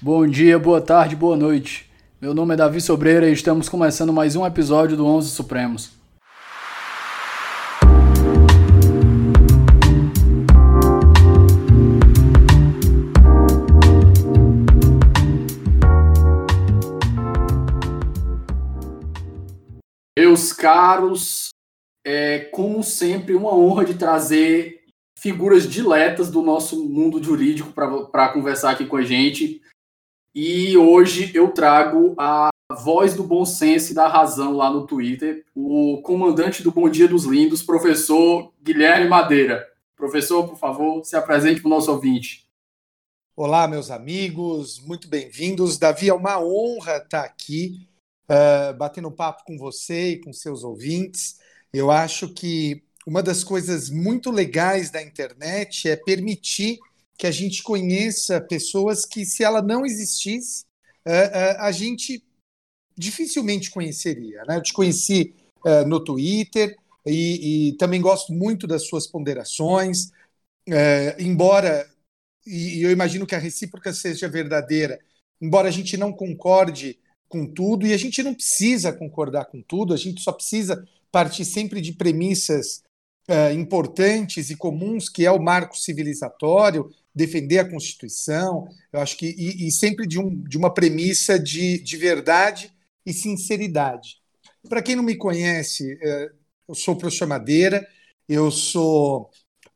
Bom dia, boa tarde, boa noite. Meu nome é Davi Sobreira e estamos começando mais um episódio do Onze Supremos. Meus caros, é como sempre uma honra de trazer figuras diletas do nosso mundo jurídico para conversar aqui com a gente. E hoje eu trago a voz do bom senso e da razão lá no Twitter, o comandante do Bom Dia dos Lindos, professor Guilherme Madeira. Professor, por favor, se apresente para o nosso ouvinte. Olá, meus amigos, muito bem-vindos. Davi, é uma honra estar aqui uh, batendo papo com você e com seus ouvintes. Eu acho que uma das coisas muito legais da internet é permitir que a gente conheça pessoas que, se ela não existisse, a gente dificilmente conheceria. Né? Eu te conheci no Twitter e, e também gosto muito das suas ponderações, embora, e eu imagino que a recíproca seja verdadeira, embora a gente não concorde com tudo, e a gente não precisa concordar com tudo, a gente só precisa partir sempre de premissas uh, importantes e comuns, que é o marco civilizatório, defender a Constituição, eu acho que, e, e sempre de, um, de uma premissa de, de verdade e sinceridade. Para quem não me conhece, uh, eu sou professor Madeira, eu sou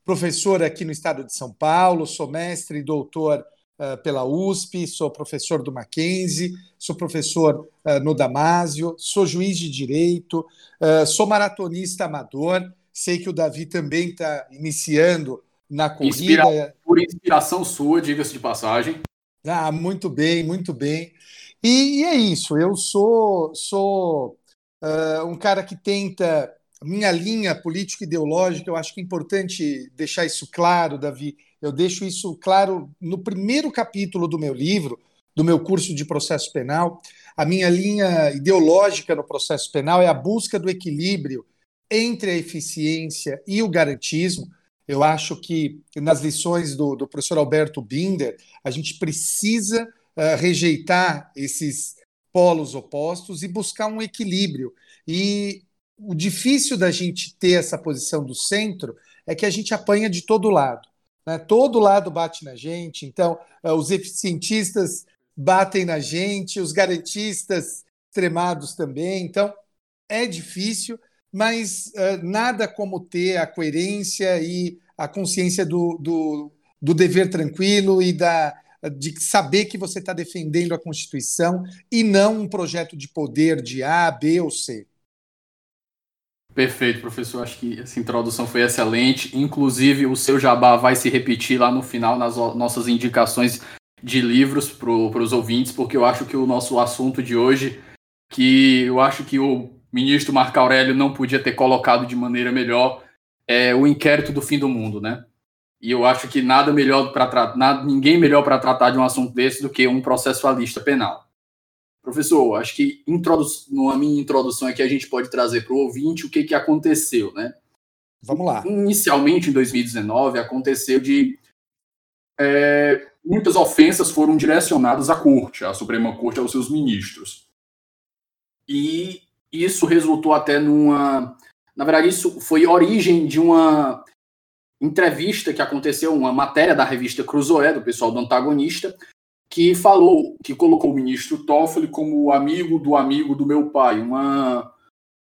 professor aqui no estado de São Paulo, sou mestre e doutor uh, pela USP, sou professor do Mackenzie, sou professor uh, no Damásio, sou juiz de direito, sou maratonista amador. Sei que o Davi também está iniciando na corrida. Inspira por inspiração sua, diga-se de passagem. Ah, muito bem, muito bem. E, e é isso. Eu sou, sou uh, um cara que tenta minha linha político-ideológica. Eu acho que é importante deixar isso claro, Davi. Eu deixo isso claro no primeiro capítulo do meu livro, do meu curso de processo penal. A minha linha ideológica no processo penal é a busca do equilíbrio entre a eficiência e o garantismo. Eu acho que nas lições do, do professor Alberto Binder, a gente precisa uh, rejeitar esses polos opostos e buscar um equilíbrio. E o difícil da gente ter essa posição do centro é que a gente apanha de todo lado. Né? Todo lado bate na gente, então uh, os eficientistas batem na gente, os garantistas extremados também. Então, é difícil, mas uh, nada como ter a coerência e a consciência do, do, do dever tranquilo e da, de saber que você está defendendo a Constituição e não um projeto de poder de A, B ou C. Perfeito, professor. Acho que essa introdução foi excelente. Inclusive, o seu jabá vai se repetir lá no final nas nossas indicações de livros para os ouvintes, porque eu acho que o nosso assunto de hoje, que eu acho que o ministro Marco Aurélio não podia ter colocado de maneira melhor, é o inquérito do fim do mundo, né? E eu acho que nada melhor para tratar, ninguém melhor para tratar de um assunto desse do que um processualista penal. Professor, acho que introdu na minha introdução aqui a gente pode trazer para o ouvinte o que, que aconteceu, né? Vamos lá. Inicialmente, em 2019, aconteceu de é, muitas ofensas foram direcionadas à corte, à Suprema Corte, aos seus ministros. E isso resultou até numa. Na verdade, isso foi origem de uma entrevista que aconteceu, uma matéria da revista Cruzoé, do pessoal do antagonista, que falou, que colocou o ministro Toffoli como amigo do amigo do meu pai, uma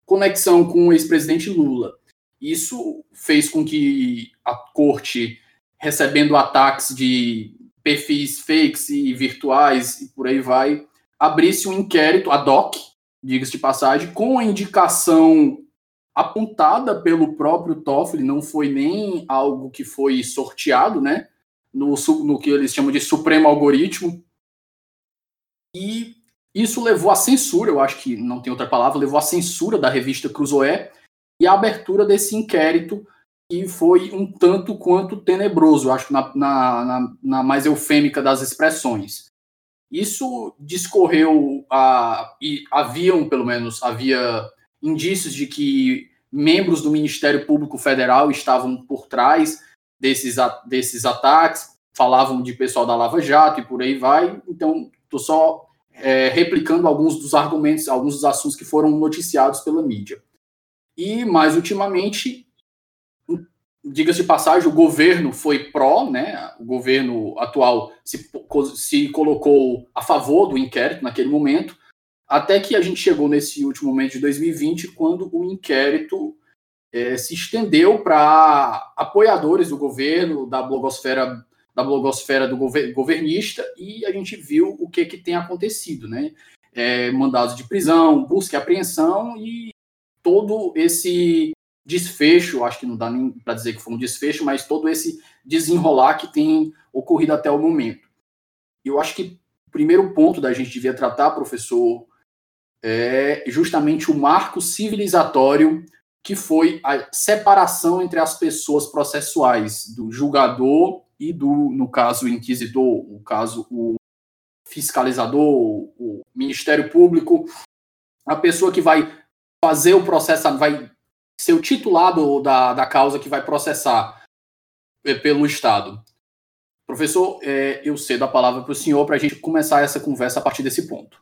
conexão com o ex-presidente Lula. Isso fez com que a corte, recebendo ataques de perfis fakes e virtuais e por aí vai, abrisse um inquérito ad hoc, diga-se de passagem, com a indicação apontada pelo próprio Toffoli, não foi nem algo que foi sorteado, né? No, no que eles chamam de supremo algoritmo. E isso levou à censura, eu acho que não tem outra palavra, levou à censura da revista Cruzoé e à abertura desse inquérito e foi um tanto quanto tenebroso, acho, na, na, na, na mais eufêmica das expressões. Isso discorreu, a, e haviam, pelo menos, havia indícios de que membros do Ministério Público Federal estavam por trás desses, desses ataques, falavam de pessoal da Lava Jato e por aí vai. Então, estou só é, replicando alguns dos argumentos, alguns dos assuntos que foram noticiados pela mídia. E, mais ultimamente, diga-se de passagem, o governo foi pró, né? O governo atual se, se colocou a favor do inquérito naquele momento, até que a gente chegou nesse último momento de 2020, quando o inquérito é, se estendeu para apoiadores do governo, da blogosfera da blogosfera do gover governista e a gente viu o que, que tem acontecido, né? É, mandados de prisão, busca e apreensão e todo esse desfecho, acho que não dá nem para dizer que foi um desfecho, mas todo esse desenrolar que tem ocorrido até o momento. Eu acho que o primeiro ponto da gente devia tratar, professor, é justamente o marco civilizatório que foi a separação entre as pessoas processuais, do julgador e do, no caso, o inquisidor, o caso, o fiscalizador, o Ministério Público, a pessoa que vai fazer o processo, vai ser o titulado da, da causa que vai processar é, pelo Estado. Professor, é, eu cedo a palavra para o senhor para a gente começar essa conversa a partir desse ponto.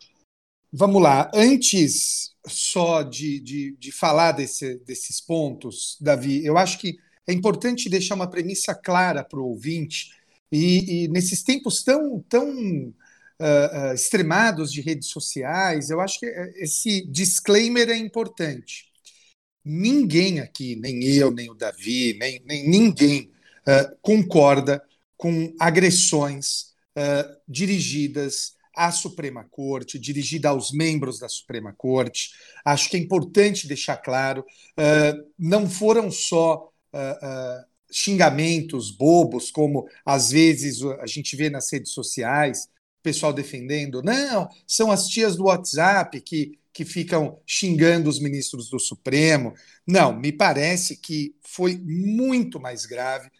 Vamos lá. Antes só de, de, de falar desse, desses pontos, Davi, eu acho que é importante deixar uma premissa clara para o ouvinte, e, e, nesses tempos tão, tão uh, uh, extremados de redes sociais, eu acho que esse disclaimer é importante. Ninguém aqui, nem eu, nem o Davi, nem, nem ninguém uh, concorda com agressões dirigidas à Suprema Corte, dirigida aos membros da Suprema Corte. Acho que é importante deixar claro: não foram só uh, xingamentos bobos, como às vezes a gente vê nas redes sociais, pessoal defendendo, não, são as tias do WhatsApp que, que ficam xingando os ministros do Supremo. Não, me parece que foi muito mais grave.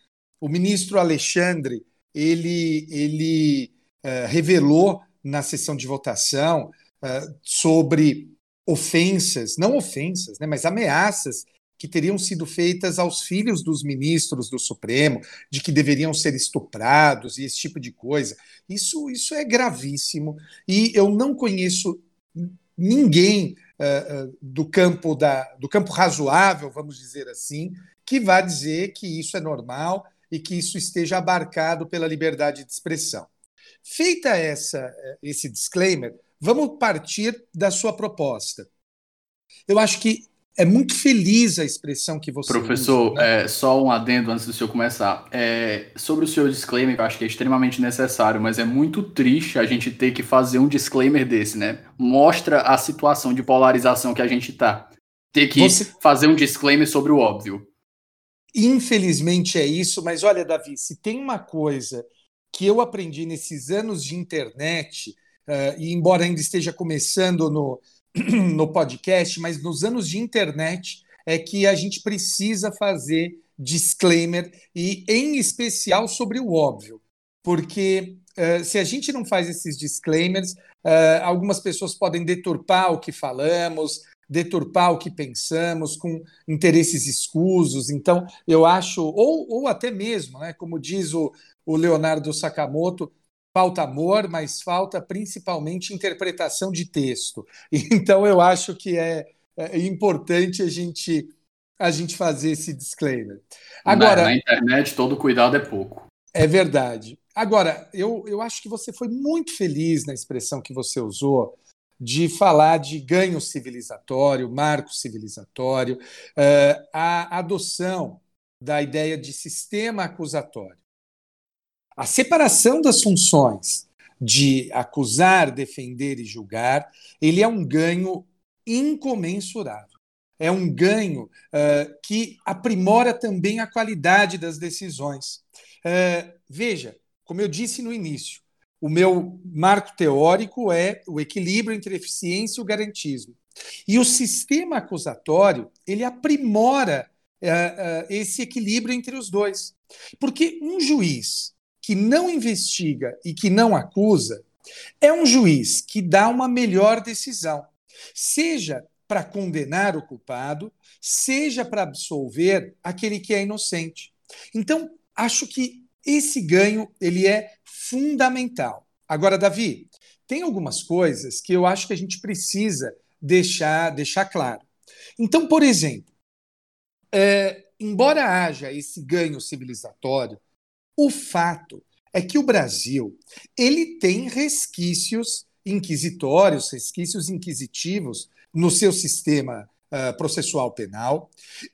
O ministro Alexandre, ele, ele uh, revelou na sessão de votação uh, sobre ofensas, não ofensas, né, mas ameaças que teriam sido feitas aos filhos dos ministros do Supremo, de que deveriam ser estuprados e esse tipo de coisa. Isso, isso é gravíssimo e eu não conheço ninguém uh, uh, do campo da, do campo razoável, vamos dizer assim, que vá dizer que isso é normal e que isso esteja abarcado pela liberdade de expressão. Feita essa esse disclaimer, vamos partir da sua proposta. Eu acho que é muito feliz a expressão que você Professor, usa, né? é, só um adendo antes do senhor começar. É, sobre o seu disclaimer, que eu acho que é extremamente necessário, mas é muito triste a gente ter que fazer um disclaimer desse, né? Mostra a situação de polarização que a gente tá. Ter que você... fazer um disclaimer sobre o óbvio. Infelizmente é isso, mas olha, Davi, se tem uma coisa que eu aprendi nesses anos de internet, uh, e embora ainda esteja começando no, no podcast, mas nos anos de internet é que a gente precisa fazer disclaimer e em especial sobre o óbvio, porque uh, se a gente não faz esses disclaimers, uh, algumas pessoas podem deturpar o que falamos, deturpar o que pensamos com interesses escusos. Então, eu acho, ou, ou até mesmo, né, como diz o, o Leonardo Sakamoto, falta amor, mas falta principalmente interpretação de texto. Então eu acho que é, é importante a gente a gente fazer esse disclaimer. Agora, na, na, internet todo cuidado é pouco. É verdade. Agora, eu, eu acho que você foi muito feliz na expressão que você usou de falar de ganho civilizatório, marco civilizatório, uh, a adoção da ideia de sistema acusatório. A separação das funções de acusar, defender e julgar, ele é um ganho incomensurável. É um ganho uh, que aprimora também a qualidade das decisões. Uh, veja, como eu disse no início, o meu marco teórico é o equilíbrio entre eficiência e o garantismo. E o sistema acusatório ele aprimora uh, esse equilíbrio entre os dois. Porque um juiz que não investiga e que não acusa é um juiz que dá uma melhor decisão, seja para condenar o culpado, seja para absolver aquele que é inocente. Então, acho que esse ganho ele é fundamental. Agora, Davi, tem algumas coisas que eu acho que a gente precisa deixar, deixar claro. Então, por exemplo, é, embora haja esse ganho civilizatório, o fato é que o Brasil ele tem resquícios inquisitórios, resquícios inquisitivos no seu sistema uh, processual penal,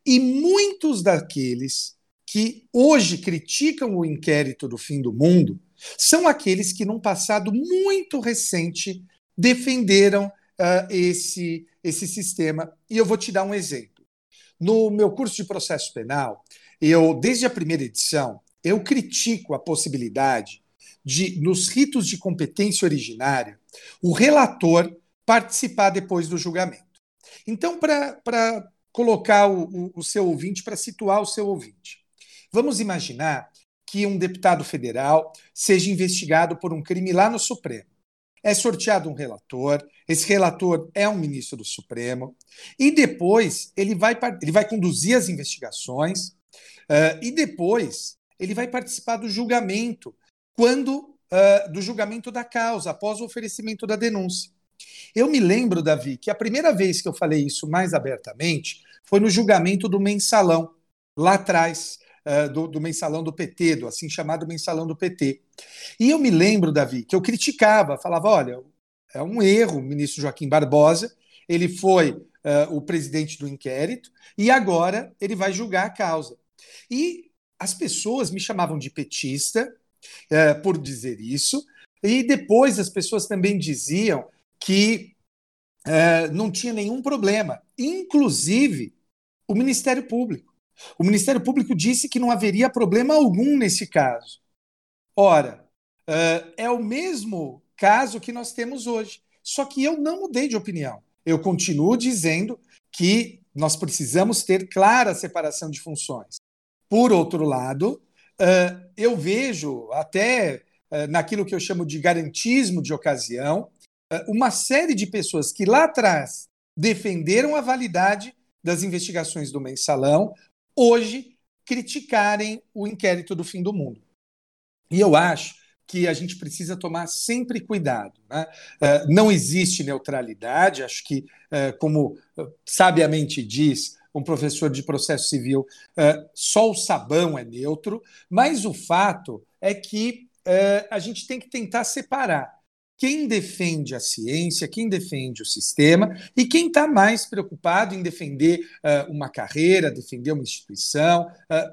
e muitos daqueles que hoje criticam o inquérito do fim do mundo são aqueles que, num passado muito recente, defenderam uh, esse, esse sistema. E eu vou te dar um exemplo. No meu curso de processo penal, eu, desde a primeira edição, eu critico a possibilidade de, nos ritos de competência originária, o relator participar depois do julgamento. Então, para colocar o, o, o seu ouvinte, para situar o seu ouvinte, vamos imaginar que um deputado federal seja investigado por um crime lá no Supremo. É sorteado um relator, esse relator é um ministro do Supremo, e depois ele vai, ele vai conduzir as investigações, uh, e depois ele vai participar do julgamento, quando uh, do julgamento da causa, após o oferecimento da denúncia. Eu me lembro, Davi, que a primeira vez que eu falei isso mais abertamente foi no julgamento do mensalão, lá atrás, uh, do, do, mensalão do PT, do assim chamado mensalão do PT. E eu me lembro, Davi, que eu criticava, falava: olha, é um erro o ministro Joaquim Barbosa, ele foi uh, o presidente do inquérito e agora ele vai julgar a causa. E as pessoas me chamavam de petista é, por dizer isso, e depois as pessoas também diziam que é, não tinha nenhum problema, inclusive o Ministério Público. O Ministério Público disse que não haveria problema algum nesse caso. Ora, é, é o mesmo caso que nós temos hoje. Só que eu não mudei de opinião. Eu continuo dizendo que nós precisamos ter clara separação de funções. Por outro lado, eu vejo até naquilo que eu chamo de garantismo de ocasião, uma série de pessoas que lá atrás defenderam a validade das investigações do mensalão, hoje criticarem o inquérito do fim do mundo. E eu acho que a gente precisa tomar sempre cuidado. Né? Não existe neutralidade, acho que, como sabiamente diz um professor de processo civil, uh, só o sabão é neutro, mas o fato é que uh, a gente tem que tentar separar quem defende a ciência, quem defende o sistema e quem está mais preocupado em defender uh, uma carreira, defender uma instituição,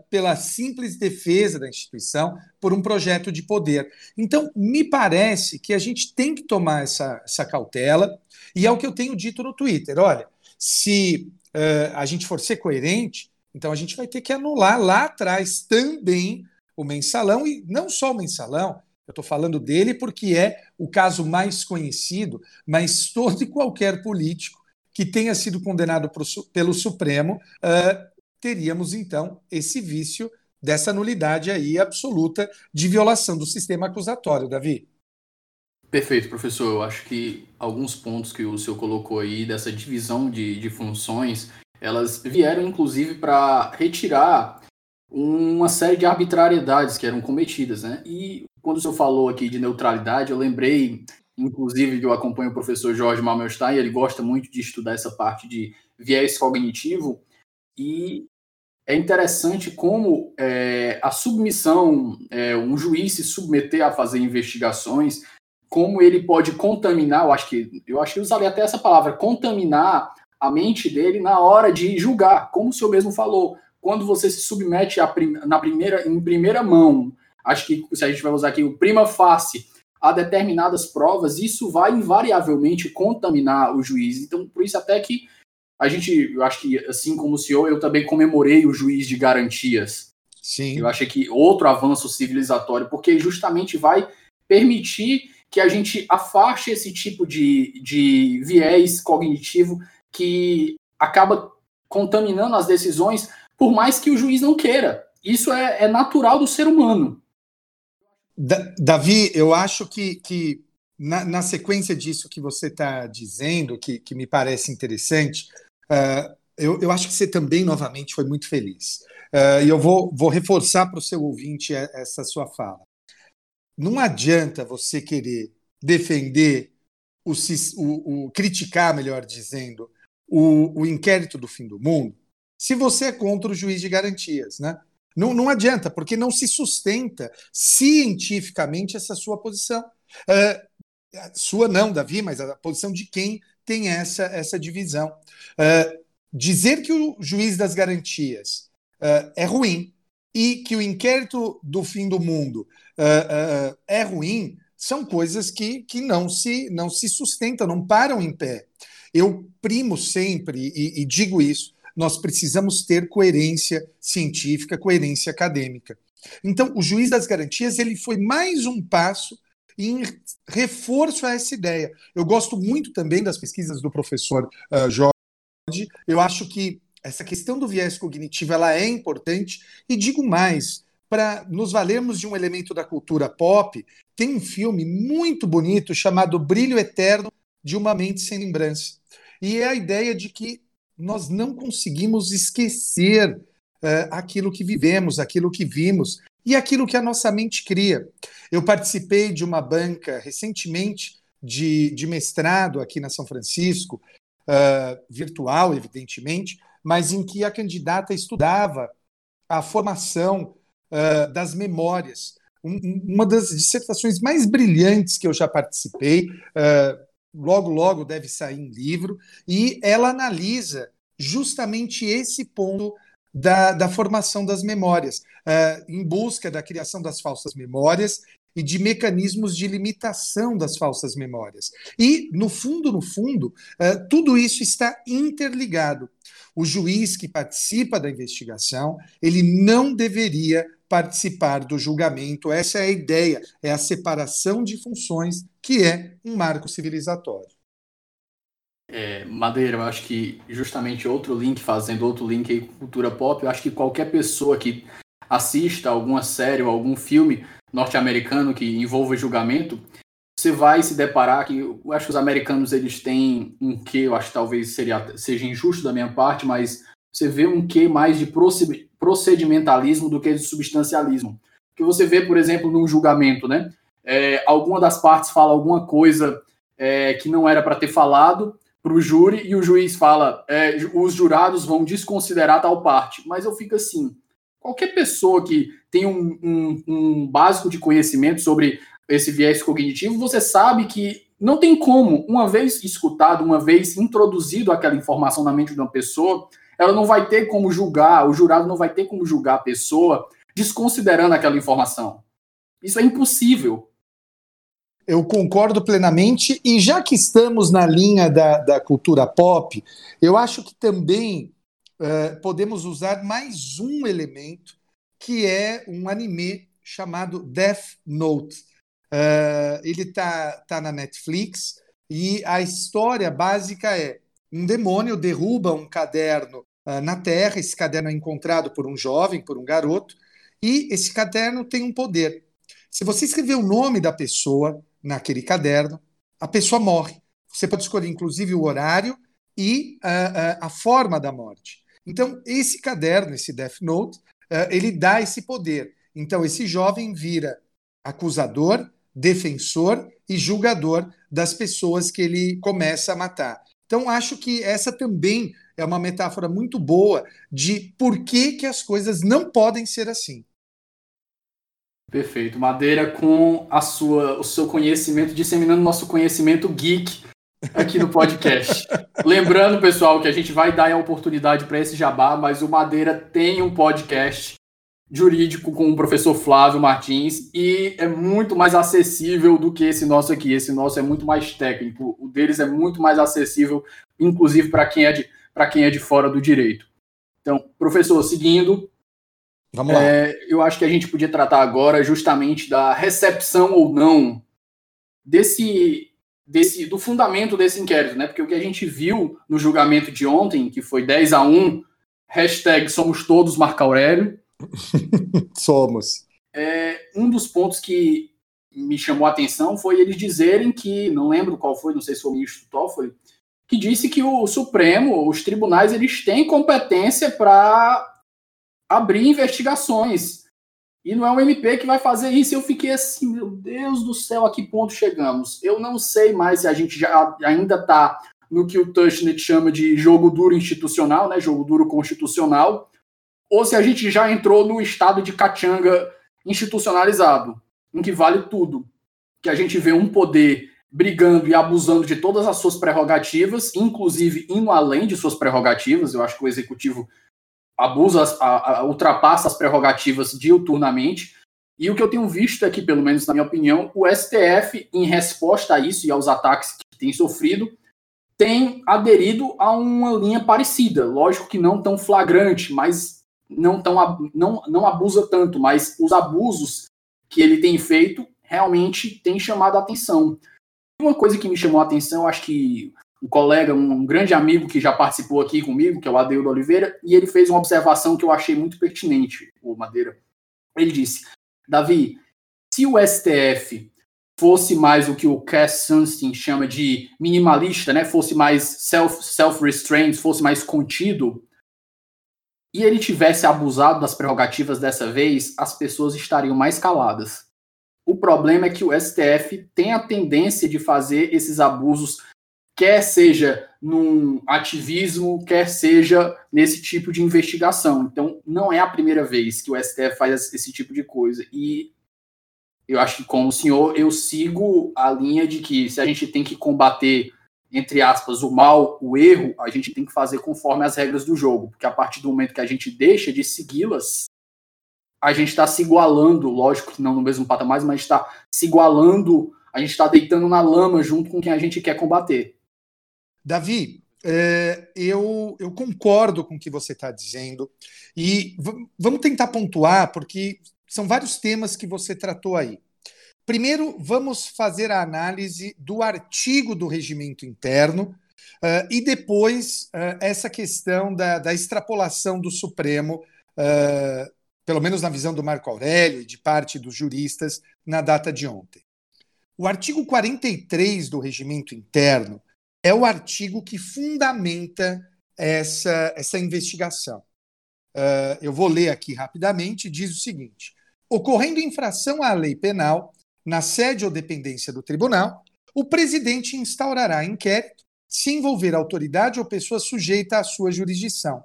pela simples defesa da instituição, por um projeto de poder. Então, me parece que a gente tem que tomar essa, essa cautela, e é o que eu tenho dito no Twitter. Olha, se uh, a gente for ser coerente, então a gente vai ter que anular lá atrás também o mensalão, e não só o mensalão, eu estou falando dele porque é o caso mais conhecido, mas todo e qualquer político que tenha sido condenado pro, pelo Supremo, uh, teríamos então esse vício dessa nulidade aí absoluta de violação do sistema acusatório, Davi. Perfeito, professor. Eu acho que alguns pontos que o senhor colocou aí dessa divisão de, de funções, elas vieram inclusive para retirar uma série de arbitrariedades que eram cometidas, né? E quando o senhor falou aqui de neutralidade, eu lembrei, inclusive, que eu acompanho o professor Jorge Malmerstein, ele gosta muito de estudar essa parte de viés cognitivo, e é interessante como é, a submissão, é, um juiz se submeter a fazer investigações, como ele pode contaminar, eu acho que eu acho que eu usaria até essa palavra, contaminar a mente dele na hora de julgar, como o senhor mesmo falou, quando você se submete a, na primeira, em primeira mão, acho que se a gente vai usar aqui o prima facie a determinadas provas, isso vai invariavelmente contaminar o juiz. Então, por isso até que a gente, eu acho que assim como o senhor, eu também comemorei o juiz de garantias. Sim. Eu achei que outro avanço civilizatório, porque justamente vai permitir que a gente afaste esse tipo de, de viés cognitivo que acaba contaminando as decisões, por mais que o juiz não queira. Isso é, é natural do ser humano. Davi, eu acho que, que na, na sequência disso que você está dizendo, que, que me parece interessante, uh, eu, eu acho que você também, novamente, foi muito feliz. Uh, e eu vou, vou reforçar para o seu ouvinte essa sua fala. Não adianta você querer defender, o, o, o criticar, melhor dizendo, o, o inquérito do fim do mundo, se você é contra o juiz de garantias, né? Não, não adianta, porque não se sustenta cientificamente essa sua posição. Uh, sua não, Davi, mas a posição de quem tem essa, essa divisão. Uh, dizer que o juiz das garantias uh, é ruim e que o inquérito do fim do mundo uh, uh, é ruim são coisas que, que não, se, não se sustentam, não param em pé. Eu primo sempre e, e digo isso: nós precisamos ter coerência científica, coerência acadêmica. Então, o juiz das garantias ele foi mais um passo em reforço a essa ideia. Eu gosto muito também das pesquisas do professor uh, Jorge. Eu acho que essa questão do viés cognitivo ela é importante e digo mais, para nos valermos de um elemento da cultura pop, tem um filme muito bonito chamado Brilho Eterno de uma Mente Sem Lembrança. E é a ideia de que nós não conseguimos esquecer uh, aquilo que vivemos, aquilo que vimos e aquilo que a nossa mente cria. Eu participei de uma banca recentemente de, de mestrado aqui na São Francisco, uh, virtual, evidentemente, mas em que a candidata estudava a formação uh, das memórias. Um, uma das dissertações mais brilhantes que eu já participei, uh, logo, logo deve sair em livro, e ela analisa justamente esse ponto da, da formação das memórias, uh, em busca da criação das falsas memórias e de mecanismos de limitação das falsas memórias. E, no fundo, no fundo, tudo isso está interligado. O juiz que participa da investigação, ele não deveria participar do julgamento. Essa é a ideia, é a separação de funções, que é um marco civilizatório. É, Madeira, eu acho que justamente outro link, fazendo outro link aí com cultura pop, eu acho que qualquer pessoa que assista alguma série ou algum filme norte-americano que envolva julgamento, você vai se deparar que eu acho que os americanos eles têm um que eu acho que talvez seria, seja injusto da minha parte, mas você vê um que mais de procedimentalismo do que de substancialismo. Que você vê, por exemplo, num julgamento, né? É, alguma das partes fala alguma coisa é, que não era para ter falado para o júri e o juiz fala é, os jurados vão desconsiderar tal parte. Mas eu fico assim, qualquer pessoa que tem um, um, um básico de conhecimento sobre esse viés cognitivo, você sabe que não tem como, uma vez escutado, uma vez introduzido aquela informação na mente de uma pessoa, ela não vai ter como julgar, o jurado não vai ter como julgar a pessoa desconsiderando aquela informação. Isso é impossível. Eu concordo plenamente, e já que estamos na linha da, da cultura pop, eu acho que também uh, podemos usar mais um elemento, que é um anime chamado Death Note. Uh, ele está tá na Netflix e a história básica é um demônio derruba um caderno uh, na Terra. Esse caderno é encontrado por um jovem, por um garoto, e esse caderno tem um poder. Se você escrever o nome da pessoa naquele caderno, a pessoa morre. Você pode escolher, inclusive, o horário e uh, a forma da morte. Então, esse caderno, esse Death Note, ele dá esse poder. Então, esse jovem vira acusador, defensor e julgador das pessoas que ele começa a matar. Então, acho que essa também é uma metáfora muito boa de por que, que as coisas não podem ser assim. Perfeito. Madeira com a sua, o seu conhecimento, disseminando nosso conhecimento geek aqui no podcast. Lembrando, pessoal, que a gente vai dar a oportunidade para esse jabá, mas o Madeira tem um podcast jurídico com o professor Flávio Martins e é muito mais acessível do que esse nosso aqui. Esse nosso é muito mais técnico, o deles é muito mais acessível, inclusive para quem é de para quem é de fora do direito. Então, professor, seguindo, Vamos lá. É, eu acho que a gente podia tratar agora justamente da recepção ou não desse, desse do fundamento desse inquérito, né? Porque o que a gente viu no julgamento de ontem, que foi 10 a 1, hashtag somos todos Marco Aurélio, Somos. É, um dos pontos que me chamou a atenção foi eles dizerem que, não lembro qual foi, não sei se foi o ministro Toffoli, que disse que o Supremo, os tribunais, eles têm competência para abrir investigações. E não é o MP que vai fazer isso. Eu fiquei assim, meu Deus do céu, a que ponto chegamos? Eu não sei mais se a gente já ainda está no que o Tushnet chama de jogo duro institucional, né? Jogo duro constitucional, ou se a gente já entrou no estado de cachanga institucionalizado, em que vale tudo. Que a gente vê um poder brigando e abusando de todas as suas prerrogativas, inclusive indo além de suas prerrogativas. Eu acho que o executivo abusa, a, a, ultrapassa as prerrogativas diuturnamente. E o que eu tenho visto aqui, pelo menos na minha opinião, o STF, em resposta a isso e aos ataques que tem sofrido, tem aderido a uma linha parecida. Lógico que não tão flagrante, mas não, tão, não, não abusa tanto, mas os abusos que ele tem feito realmente tem chamado a atenção. Uma coisa que me chamou a atenção, acho que um colega, um grande amigo que já participou aqui comigo, que é o Adeildo Oliveira, e ele fez uma observação que eu achei muito pertinente, o Madeira. Ele disse: Davi, se o STF fosse mais o que o Cass Sunstein chama de minimalista, né, fosse mais self, self-restrained, fosse mais contido, e ele tivesse abusado das prerrogativas dessa vez, as pessoas estariam mais caladas. O problema é que o STF tem a tendência de fazer esses abusos quer seja num ativismo, quer seja nesse tipo de investigação. Então, não é a primeira vez que o STF faz esse tipo de coisa. E eu acho que, como o senhor, eu sigo a linha de que se a gente tem que combater, entre aspas, o mal, o erro, a gente tem que fazer conforme as regras do jogo. Porque a partir do momento que a gente deixa de segui-las, a gente está se igualando, lógico que não no mesmo patamar, mas está se igualando, a gente está deitando na lama junto com quem a gente quer combater. Davi, é, eu, eu concordo com o que você está dizendo e vamos tentar pontuar, porque são vários temas que você tratou aí. Primeiro, vamos fazer a análise do artigo do regimento interno uh, e depois uh, essa questão da, da, extrapolação do Supremo, uh, pelo menos na visão do Marco Aurélio e de parte dos juristas, na data de ontem. O artigo 43 do regimento interno é o artigo que fundamenta essa, essa investigação. Eu vou ler aqui rapidamente, diz o seguinte: ocorrendo infração à lei penal, na sede ou dependência do tribunal, o presidente instaurará inquérito se envolver autoridade ou pessoa sujeita à sua jurisdição,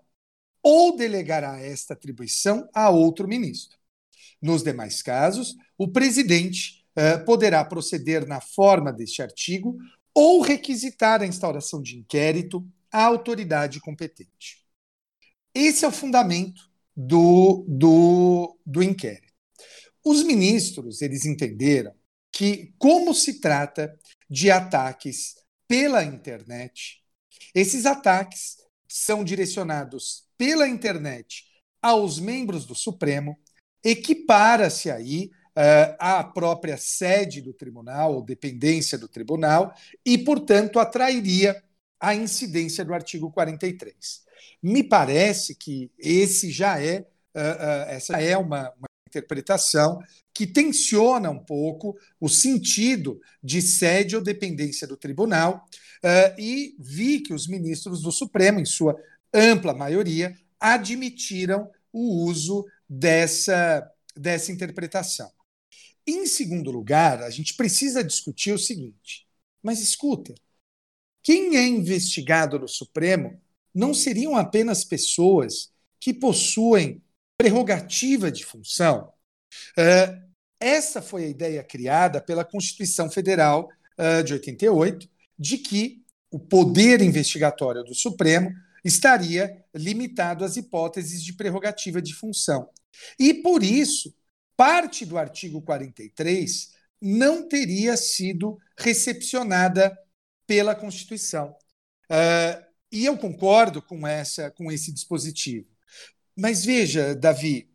ou delegará esta atribuição a outro ministro. Nos demais casos, o presidente uh, poderá proceder na forma deste artigo ou requisitar a instauração de inquérito à autoridade competente. Esse é o fundamento do, do, do inquérito. Os ministros eles entenderam que, como se trata de ataques pela internet, esses ataques são direcionados pela internet aos membros do Supremo, equipara-se aí uh, à própria sede do tribunal, ou dependência do tribunal, e, portanto, atrairia a incidência do artigo 43. Me parece que esse já é, uh, uh, essa é uma, uma interpretação que tensiona um pouco o sentido de sede ou dependência do tribunal, uh, e vi que os ministros do Supremo, em sua ampla maioria, admitiram o uso dessa, dessa interpretação. Em segundo lugar, a gente precisa discutir o seguinte: mas escuta, quem é investigado no Supremo não seriam apenas pessoas que possuem prerrogativa de função. Uh, essa foi a ideia criada pela Constituição Federal uh, de 88, de que o poder investigatório do Supremo estaria limitado às hipóteses de prerrogativa de função. E, por isso, parte do artigo 43 não teria sido recepcionada pela Constituição. Uh, e eu concordo com, essa, com esse dispositivo. Mas veja, Davi,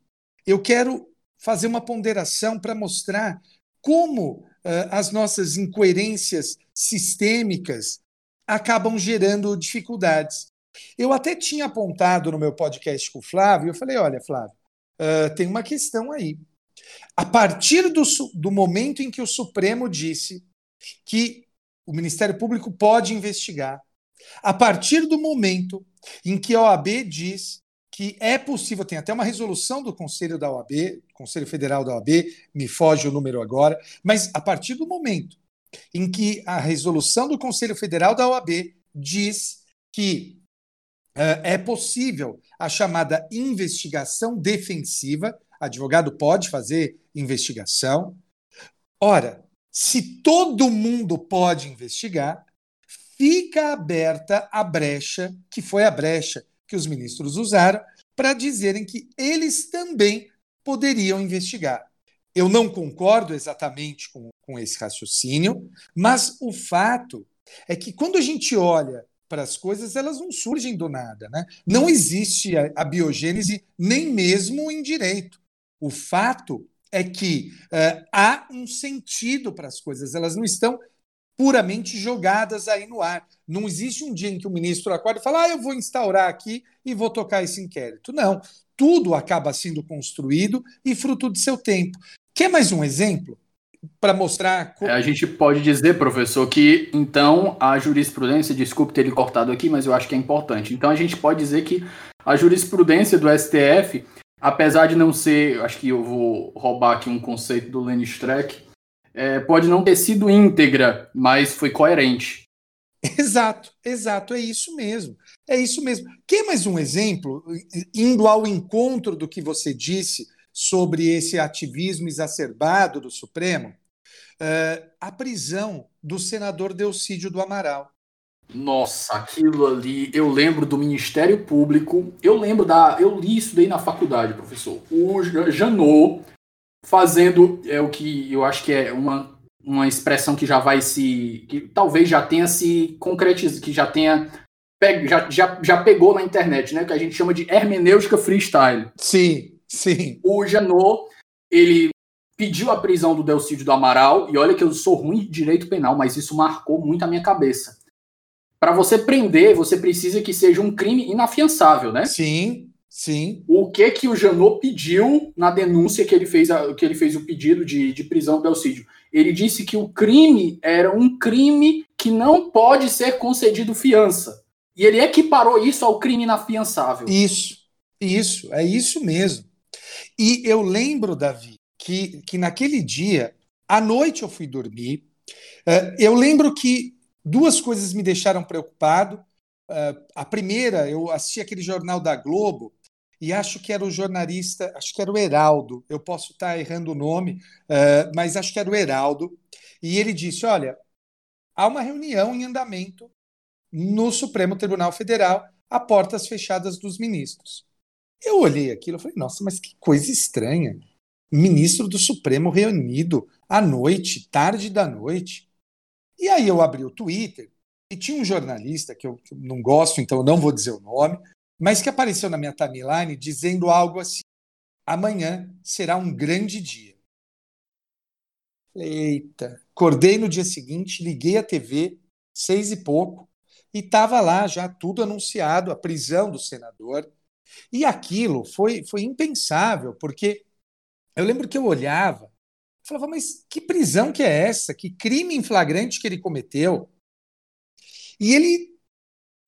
eu quero fazer uma ponderação para mostrar como uh, as nossas incoerências sistêmicas acabam gerando dificuldades. Eu até tinha apontado no meu podcast com o Flávio, eu falei: olha, Flávio, uh, tem uma questão aí. A partir do, do momento em que o Supremo disse que o Ministério Público pode investigar, A partir do momento em que a OAB diz que é possível, tem até uma resolução do Conselho da OAB, Conselho Federal da OAB, me foge o número agora, mas a partir do momento em que a resolução do Conselho Federal da OAB diz que uh, é possível a chamada investigação defensiva, advogado pode fazer investigação. Ora, se todo mundo pode investigar, fica aberta a brecha, que foi a brecha que os ministros usaram, para dizerem que eles também poderiam investigar. Eu não concordo exatamente com, com esse raciocínio, mas o fato é que quando a gente olha para as coisas, elas não surgem do nada. Né? Não existe a, a biogênese nem mesmo em direito. O fato é que uh, há um sentido para as coisas, elas não estão puramente jogadas aí no ar. Não existe um dia em que o ministro acorda e fala: ah, eu vou instaurar aqui e vou tocar esse inquérito. Não. Tudo acaba sendo construído e fruto de seu tempo. Quer mais um exemplo? Para mostrar. Como... É, a gente pode dizer, professor, que então a jurisprudência, desculpe ter lhe cortado aqui, mas eu acho que é importante. Então a gente pode dizer que a jurisprudência do STF apesar de não ser, acho que eu vou roubar aqui um conceito do Lenny Streck, é, pode não ter sido íntegra, mas foi coerente. Exato, exato, é isso mesmo. É isso mesmo. Quer mais um exemplo, indo ao encontro do que você disse sobre esse ativismo exacerbado do Supremo? Uh, a prisão do senador Delcídio do Amaral. Nossa, aquilo ali, eu lembro do Ministério Público, eu lembro da. Eu li isso daí na faculdade, professor. O Janot fazendo é o que eu acho que é uma, uma expressão que já vai se. que talvez já tenha se concretizado, que já tenha. Já, já, já pegou na internet, né? Que a gente chama de hermenêutica freestyle. Sim, sim. O Janot, ele pediu a prisão do Delcídio do Amaral, e olha que eu sou ruim de direito penal, mas isso marcou muito a minha cabeça para você prender, você precisa que seja um crime inafiançável, né? Sim, sim. O que que o Janot pediu na denúncia que ele fez, que ele fez o pedido de, de prisão do Belcídio? Ele disse que o crime era um crime que não pode ser concedido fiança. E ele equiparou isso ao crime inafiançável. Isso, isso, é isso mesmo. E eu lembro, Davi, que, que naquele dia, à noite eu fui dormir. Uh, eu lembro que Duas coisas me deixaram preocupado. Uh, a primeira, eu assisti aquele jornal da Globo e acho que era o jornalista, acho que era o Heraldo, eu posso estar errando o nome, uh, mas acho que era o Heraldo, e ele disse: Olha, há uma reunião em andamento no Supremo Tribunal Federal, a portas fechadas dos ministros. Eu olhei aquilo e falei: Nossa, mas que coisa estranha. Ministro do Supremo reunido à noite, tarde da noite. E aí eu abri o Twitter e tinha um jornalista que eu, não gosto, então eu não vou dizer o nome, mas que apareceu na minha timeline dizendo algo assim: amanhã será um grande dia. Eita, acordei no dia seguinte, liguei a TV, seis e pouco, e estava lá já tudo anunciado, a prisão do senador. E aquilo foi, foi impensável, porque eu lembro que eu olhava falava, mas que prisão que é essa? Que crime em flagrante que ele cometeu? E ele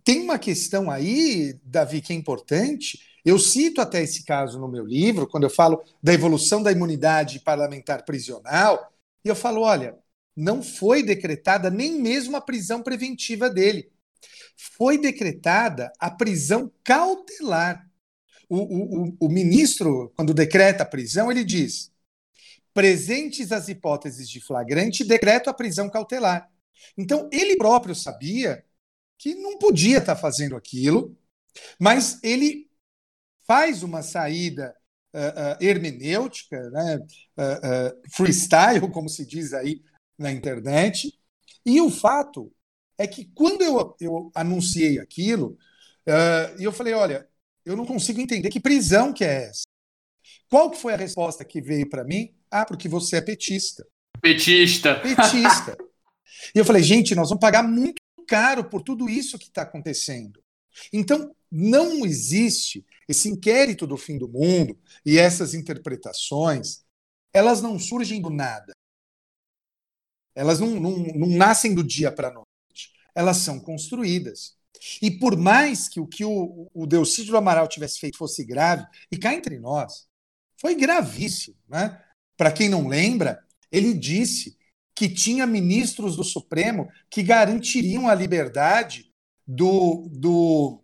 tem uma questão aí, Davi, que é importante. Eu cito até esse caso no meu livro, quando eu falo da evolução da imunidade parlamentar prisional, e eu falo: olha, não foi decretada nem mesmo a prisão preventiva dele. Foi decretada a prisão cautelar. O, o, o, ministro, quando decreta a prisão, ele diz: presentes as hipóteses de flagrante, decreto a prisão cautelar. Então, ele próprio sabia que não podia estar fazendo aquilo, mas ele faz uma saída uh, uh, hermenêutica, né? uh, freestyle, como se diz aí na internet. E o fato é que quando eu, eu anunciei aquilo, e eu falei, olha, eu não consigo entender que prisão que é essa. Qual que foi a resposta que veio para mim? Ah, porque você é petista. Petista. Petista. e eu falei, gente, nós vamos pagar muito caro por tudo isso que está acontecendo. Então, não existe esse inquérito do fim do mundo e essas interpretações, elas não surgem do nada. Elas não, não, não nascem do dia para a noite. Elas são construídas. E por mais que o que o, o Delcídio Amaral tivesse feito fosse grave, e cá entre nós, foi gravíssimo. Né? Para quem não lembra, ele disse que tinha ministros do Supremo que garantiriam a liberdade do, do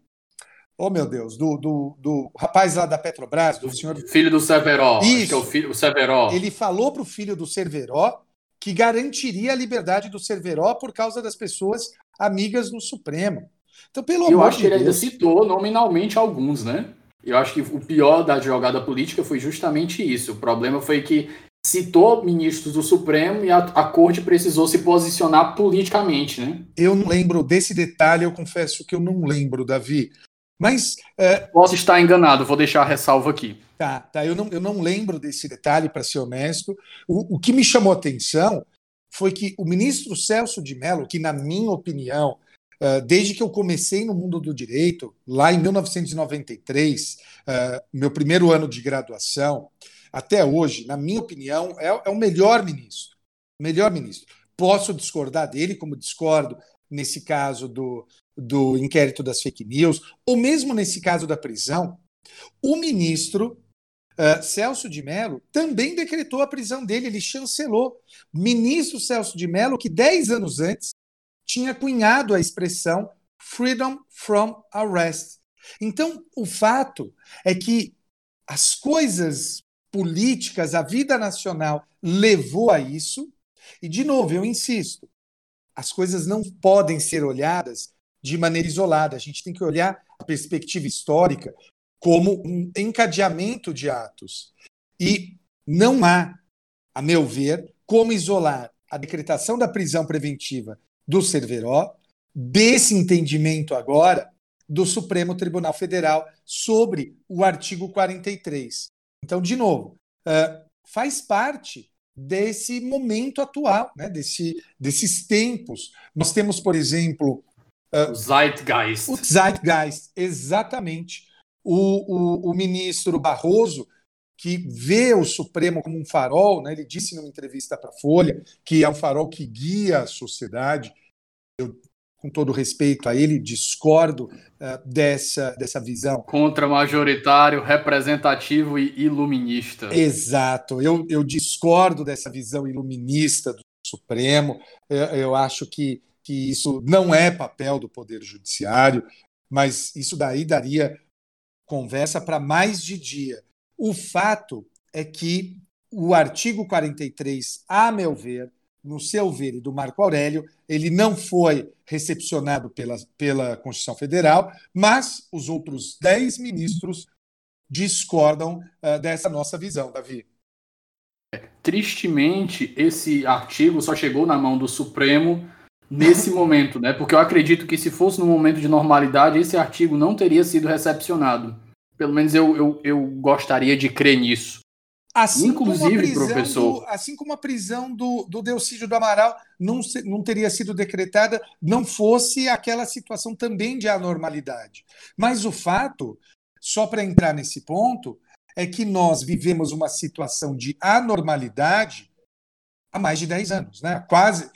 oh meu Deus, do, do, do rapaz lá da Petrobras, do senhor. Filho do Severo. Isso. é o filho do Severo. Ele falou para o filho do Cerveró que garantiria a liberdade do Cerveró por causa das pessoas amigas no Supremo. Então, pelo Eu acho de que ele ainda citou nominalmente alguns, né? Eu acho que o pior da jogada política foi justamente isso. O problema foi que citou ministros do Supremo e a, a corte precisou se posicionar politicamente, né? Eu não lembro desse detalhe, eu confesso que eu não lembro, Davi. Mas. É... Posso estar enganado, vou deixar a ressalva aqui. Tá, tá. Eu não, eu não lembro desse detalhe, para ser honesto. O, o que me chamou a atenção foi que o ministro Celso de Mello, que, na minha opinião, Uh, desde que eu comecei no mundo do direito, lá em 1993, uh, meu primeiro ano de graduação, até hoje, na minha opinião, é, é, o melhor ministro. Melhor ministro. Posso discordar dele, como discordo nesse caso do, do inquérito das fake news, ou mesmo nesse caso da prisão, o ministro uh, Celso de Mello também decretou a prisão dele, ele chancelou. Ministro Celso de Mello, que dez anos antes tinha cunhado a expressão freedom from arrest. Então, o fato é que as coisas políticas, a vida nacional levou a isso, e, de novo, eu insisto, as coisas não podem ser olhadas de maneira isolada. A gente tem que olhar a perspectiva histórica como um encadeamento de atos. E não há, a meu ver, como isolar a decretação da prisão preventiva do Cerveró desse entendimento agora do Supremo Tribunal Federal sobre o artigo 43. Então, de novo, faz parte desse momento atual, né, desse, desses tempos. Nós temos, por exemplo, Uh, o Zeitgeist. O Zeitgeist, exatamente. O, o, o, ministro Barroso, que vê o Supremo como um farol, né? ele disse numa entrevista para a Folha que é um farol que guia a sociedade. Eu, com todo respeito a ele, discordo uh, dessa, dessa visão. Contra-majoritário, representativo e iluminista. Exato. Eu, eu discordo dessa visão iluminista do Supremo. Eu, eu acho que que isso não é papel do Poder Judiciário, mas isso daí daria conversa para mais de dia. O fato é que o artigo 43, a meu ver, no seu ver e do Marco Aurélio, ele não foi recepcionado pela, pela Constituição Federal, mas os outros dez ministros discordam uh, dessa nossa visão, Davi. Tristemente, esse artigo só chegou na mão do Supremo nesse momento, né? Porque eu acredito que se fosse no momento de normalidade, esse artigo não teria sido recepcionado. Pelo menos eu, eu, eu gostaria de crer nisso. Assim Inclusive, professor. Do, assim como a prisão do, do Delcídio do Amaral não, não teria sido decretada, não fosse aquela situação também de anormalidade. Mas o fato, só para entrar nesse ponto, é que nós vivemos uma situação de anormalidade há mais de 10 anos, né? Quase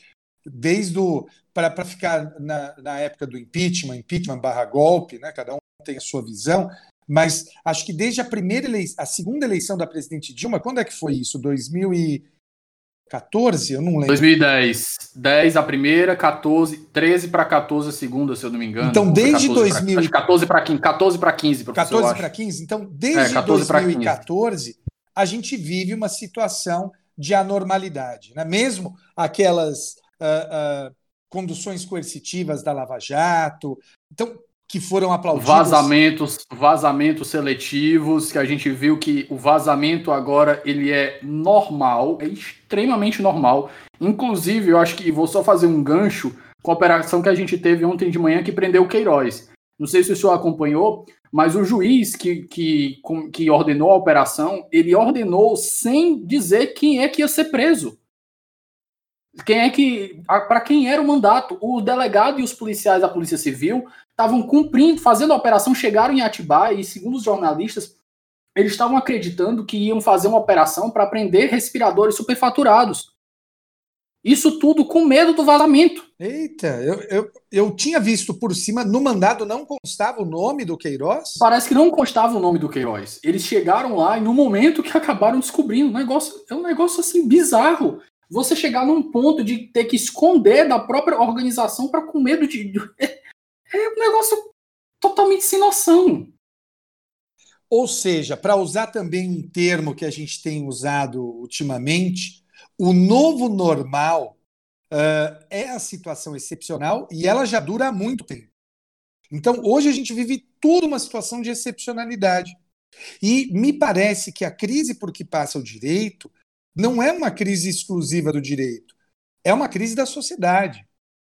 desde o para ficar na, na época do impeachment, impeachment barra golpe, né? Cada um tem a sua visão, mas acho que desde a primeira eleição, a segunda eleição da presidente Dilma, quando é que foi isso? 2014? Eu não lembro. 2010. 10 a primeira, 14, 13 para 14 a segunda, se eu não me engano. Então, desde 2000 pra, 14 para 15, 14 para 15, professor. 14 para 15. Então, desde é, 2014, a gente vive uma situação de anormalidade, né? Mesmo aquelas uh, uh, conduções coercitivas da Lava Jato, então que foram aplaudidos. Vazamentos, vazamentos seletivos, que a gente viu que o vazamento agora ele é normal, é extremamente normal. Inclusive, eu acho que vou só fazer um gancho com a operação que a gente teve ontem de manhã que prendeu o Queiroz. Não sei se o senhor acompanhou, mas o juiz que, que, que ordenou a operação, ele ordenou sem dizer quem é que ia ser preso. Quem é que. Para quem era o mandato? O delegado e os policiais da Polícia Civil estavam cumprindo, fazendo a operação, chegaram em Atibaia e, segundo os jornalistas, eles estavam acreditando que iam fazer uma operação para prender respiradores superfaturados. Isso tudo com medo do vazamento. Eita, eu, eu, eu tinha visto por cima, no mandado não constava o nome do Queiroz? Parece que não constava o nome do Queiroz. Eles chegaram lá e no momento que acabaram descobrindo, um negócio, é um negócio assim bizarro. Você chegar num ponto de ter que esconder da própria organização para com medo de. É um negócio totalmente sem noção. Ou seja, para usar também um termo que a gente tem usado ultimamente, o novo normal uh, é a situação excepcional e ela já dura há muito tempo. Então, hoje a gente vive tudo uma situação de excepcionalidade. E me parece que a crise por que passa o direito não é uma crise exclusiva do direito, é uma crise da sociedade.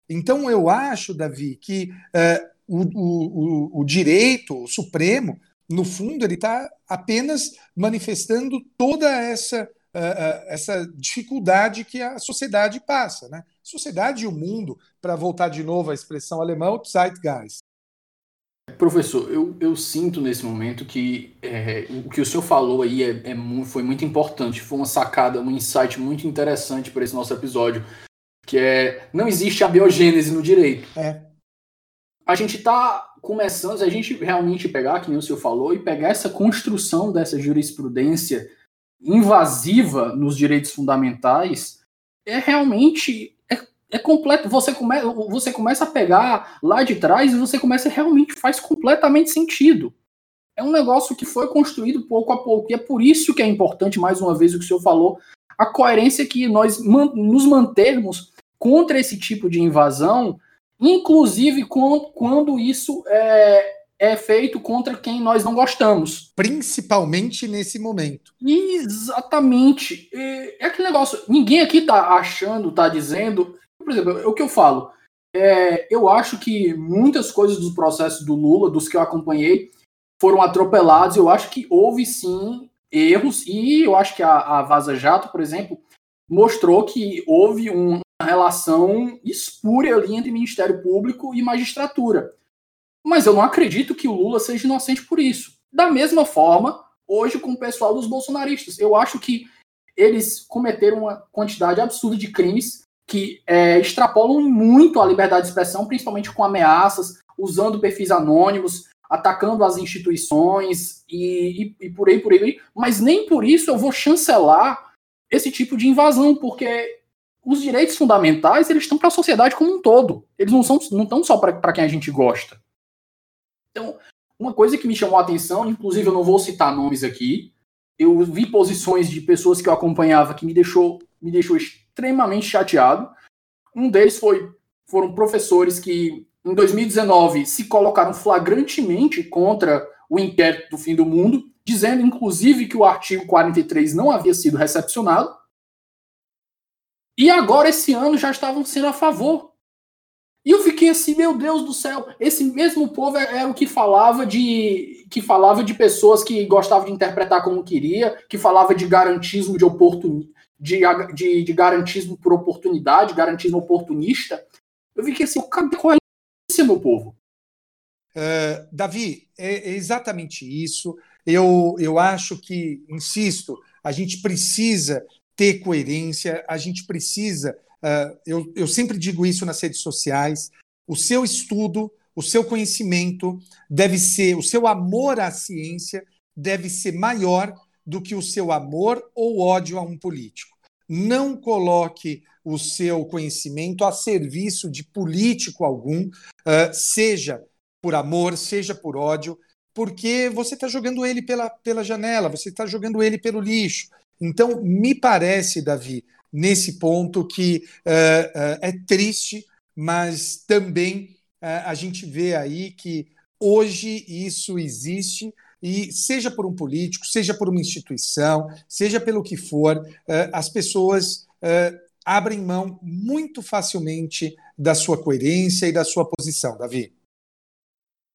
Então, eu acho, Davi, que uh, o, o, o, direito, o Supremo, no fundo, ele está apenas manifestando toda essa, uh, essa dificuldade que a sociedade passa. Né? Sociedade e o mundo, para voltar de novo à expressão alemã, o Zeitgeist. Professor, eu, eu sinto nesse momento que é, o que o senhor falou aí é, é, foi muito importante, foi uma sacada, um insight muito interessante para esse nosso episódio, que é não existe a biogênese no direito. É. A gente está começando, se a gente realmente pegar, que nem o senhor falou, e pegar essa construção dessa jurisprudência invasiva nos direitos fundamentais, é realmente é, é completo. Você, come, você começa a pegar lá de trás e você começa realmente faz completamente sentido. É um negócio que foi construído pouco a pouco. E é por isso que é importante, mais uma vez, o que o senhor falou, a coerência que nós man, nos mantermos contra esse tipo de invasão, inclusive quando, isso é, é feito contra quem nós não gostamos. Principalmente nesse momento. Exatamente. É aquele negócio. Ninguém aqui tá achando, tá dizendo. Por exemplo, é o que eu falo. É, eu acho que muitas coisas dos processos do Lula, dos que eu acompanhei, foram atropelados. Eu acho que houve sim erros, e eu acho que a, a Vaza Jato, por exemplo, mostrou que houve uma relação espúria ali entre Ministério Público e magistratura. Mas eu não acredito que o Lula seja inocente por isso. Da mesma forma, hoje com o pessoal dos bolsonaristas. Eu acho que eles cometeram uma quantidade absurda de crimes que é, extrapolam muito a liberdade de expressão, principalmente com ameaças, usando perfis anônimos, atacando as instituições e, e, e por aí, por aí. Mas nem por isso eu vou chancelar esse tipo de invasão, porque os direitos fundamentais eles estão para a sociedade como um todo. Eles não, são, não estão só para quem a gente gosta. Então, uma coisa que me chamou a atenção, inclusive eu não vou citar nomes aqui, eu vi posições de pessoas que eu acompanhava que me deixou, me deixou extremamente chateado. Um deles foi foram professores que em 2019 se colocaram flagrantemente contra o inquérito do fim do mundo, dizendo inclusive que o artigo 43 não havia sido recepcionado. E agora esse ano já estavam sendo a favor. E eu fiquei assim, meu Deus do céu, esse mesmo povo era é, é o que falava de que falava de pessoas que gostavam de interpretar como queria, que falava de garantismo de oportun, de, de, de garantismo por oportunidade, garantismo oportunista. Eu fiquei assim, cadê qual é meu povo? Uh, Davi, é, é exatamente isso. Eu, eu acho que, insisto, a gente precisa ter coerência, a gente precisa Uh, eu, eu sempre digo isso nas redes sociais. O seu estudo, o seu conhecimento deve ser, o seu amor à ciência deve ser maior do que o seu amor ou ódio a um político. Não coloque o seu conhecimento a serviço de político algum, uh, seja por amor, seja por ódio, porque você está jogando ele pela, pela janela, você está jogando ele pelo lixo. Então, me parece, Davi, nesse ponto que uh, uh, é triste, mas também uh, a gente vê aí que hoje isso existe e seja por um político, seja por uma instituição, seja pelo que for, as pessoas abrem mão muito facilmente da sua coerência e da sua posição, Davi.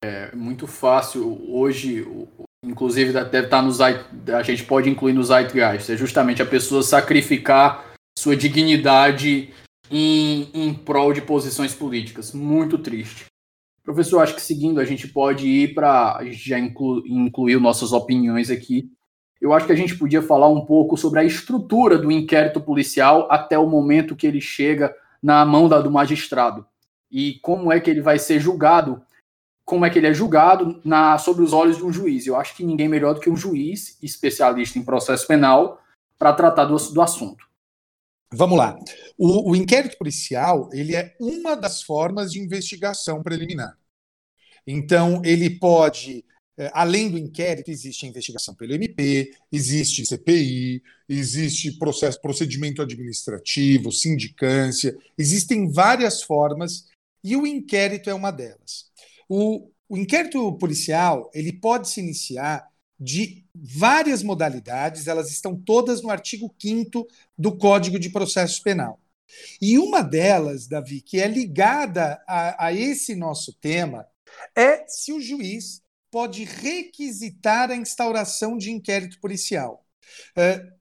É muito fácil hoje, inclusive deve estar no a gente pode incluir no Zeitgeist, é justamente a pessoa sacrificar sua dignidade em, em prol de posições políticas. Muito triste. Professor, acho que seguindo, a gente pode ir para. Já inclu, nossas opiniões aqui. eu acho que a gente podia falar um pouco sobre a estrutura do inquérito policial até o momento que ele chega na mão da, do magistrado e como é que ele vai ser julgado, como é que ele é julgado na, sobre os olhos de um juiz. Eu acho que ninguém melhor do que um juiz especialista em processo penal para tratar do, do assunto. Vamos lá. O, o, inquérito policial ele é uma das formas de investigação preliminar. Então, ele pode é, além do inquérito, existe a investigação pelo MP, existe CPI, existe processo, procedimento administrativo, sindicância, existem várias formas e o inquérito é uma delas. O, o inquérito policial ele pode se iniciar de várias modalidades, elas estão todas no artigo 5 do Código de Processo Penal. E uma delas, Davi, que é ligada a, a esse nosso tema, é se o juiz pode requisitar a instauração de inquérito policial. Uh,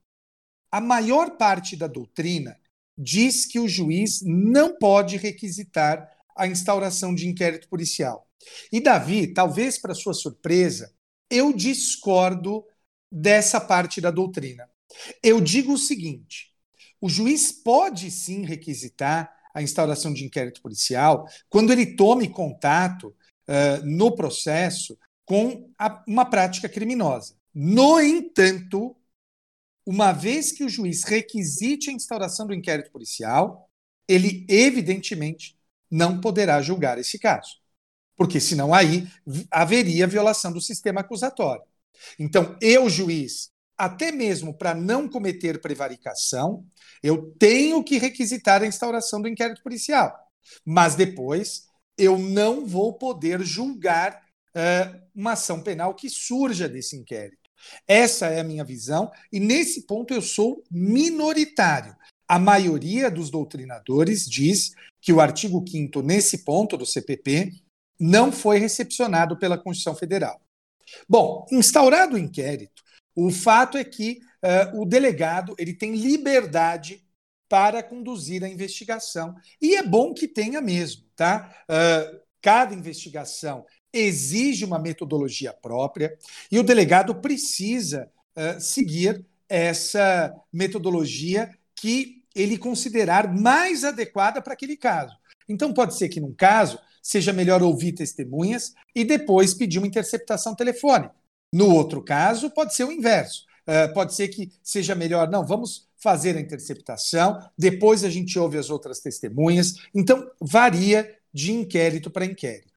a maior parte da doutrina diz que o juiz não pode requisitar a instauração de inquérito policial. E Davi, talvez para sua surpresa, eu discordo dessa parte da doutrina. Eu digo o seguinte: o juiz pode sim requisitar a instauração de inquérito policial quando ele tome contato uh, no processo com a, uma prática criminosa. No entanto, uma vez que o juiz requisite a instauração do inquérito policial, ele evidentemente não poderá julgar esse caso. Porque senão aí haveria violação do sistema acusatório. Então, eu, juiz, até mesmo para não cometer prevaricação, eu tenho que requisitar a instauração do inquérito policial. Mas depois eu não vou poder julgar uma ação penal que surja desse inquérito. Essa é a minha visão, e nesse ponto eu sou minoritário. A maioria dos doutrinadores diz que o artigo 5, nesse ponto do CPP, não foi recepcionado pela Constituição Federal. Bom, instaurado o inquérito, o fato é que uh, o delegado ele tem liberdade para conduzir a investigação. E é bom que tenha mesmo, tá? Uh, cada investigação exige uma metodologia própria e o delegado precisa uh, seguir essa metodologia que ele considerar mais adequada para aquele caso. Então, pode ser que, num caso, seja melhor ouvir testemunhas e depois pedir uma interceptação telefônica. No outro caso, pode ser o inverso. Uh, pode ser que seja melhor, não, vamos fazer a interceptação, depois a gente ouve as outras testemunhas. Então, varia de inquérito para inquérito.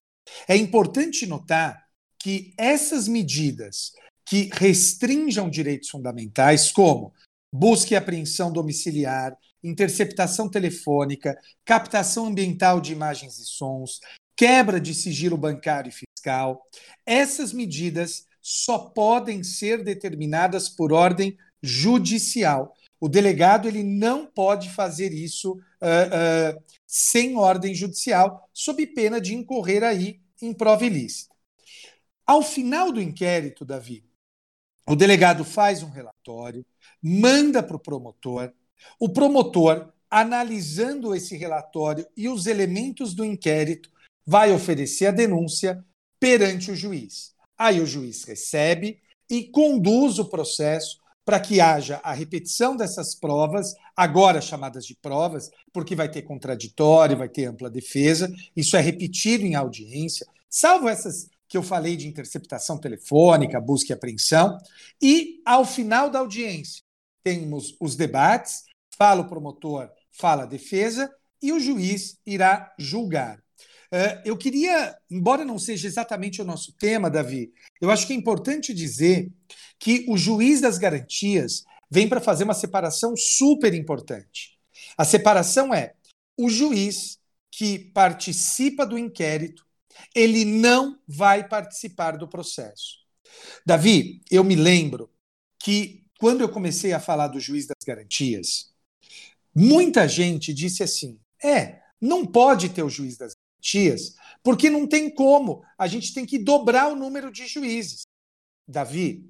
É importante notar que essas medidas que restringam direitos fundamentais, como busca e apreensão domiciliar, interceptação telefônica, captação ambiental de imagens e sons, quebra de sigilo bancário e fiscal, essas medidas só podem ser determinadas por ordem judicial. O delegado ele não pode fazer isso uh, uh, sem ordem judicial, sob pena de incorrer aí em prova ilícita. Ao final do inquérito, Davi, o delegado faz um relatório, manda para o promotor, o promotor, analisando esse relatório e os elementos do inquérito, vai oferecer a denúncia perante o juiz. Aí o juiz recebe e conduz o processo para que haja a repetição dessas provas, agora chamadas de provas, porque vai ter contraditório, vai ter ampla defesa, isso é repetido em audiência, salvo essas que eu falei de interceptação telefônica, busca e apreensão, e ao final da audiência temos os debates, fala o promotor, fala a defesa, e o juiz irá julgar. Eh, eu queria, embora não seja exatamente o nosso tema, Davi, eu acho que é importante dizer que o juiz das garantias vem para fazer uma separação super importante. A separação é o juiz que participa do inquérito, ele não vai participar do processo. Davi, eu me lembro que quando eu comecei a falar do juiz das garantias, muita gente disse assim: é, não pode ter o juiz das garantias, porque não tem como, a gente tem que dobrar o número de juízes. Davi,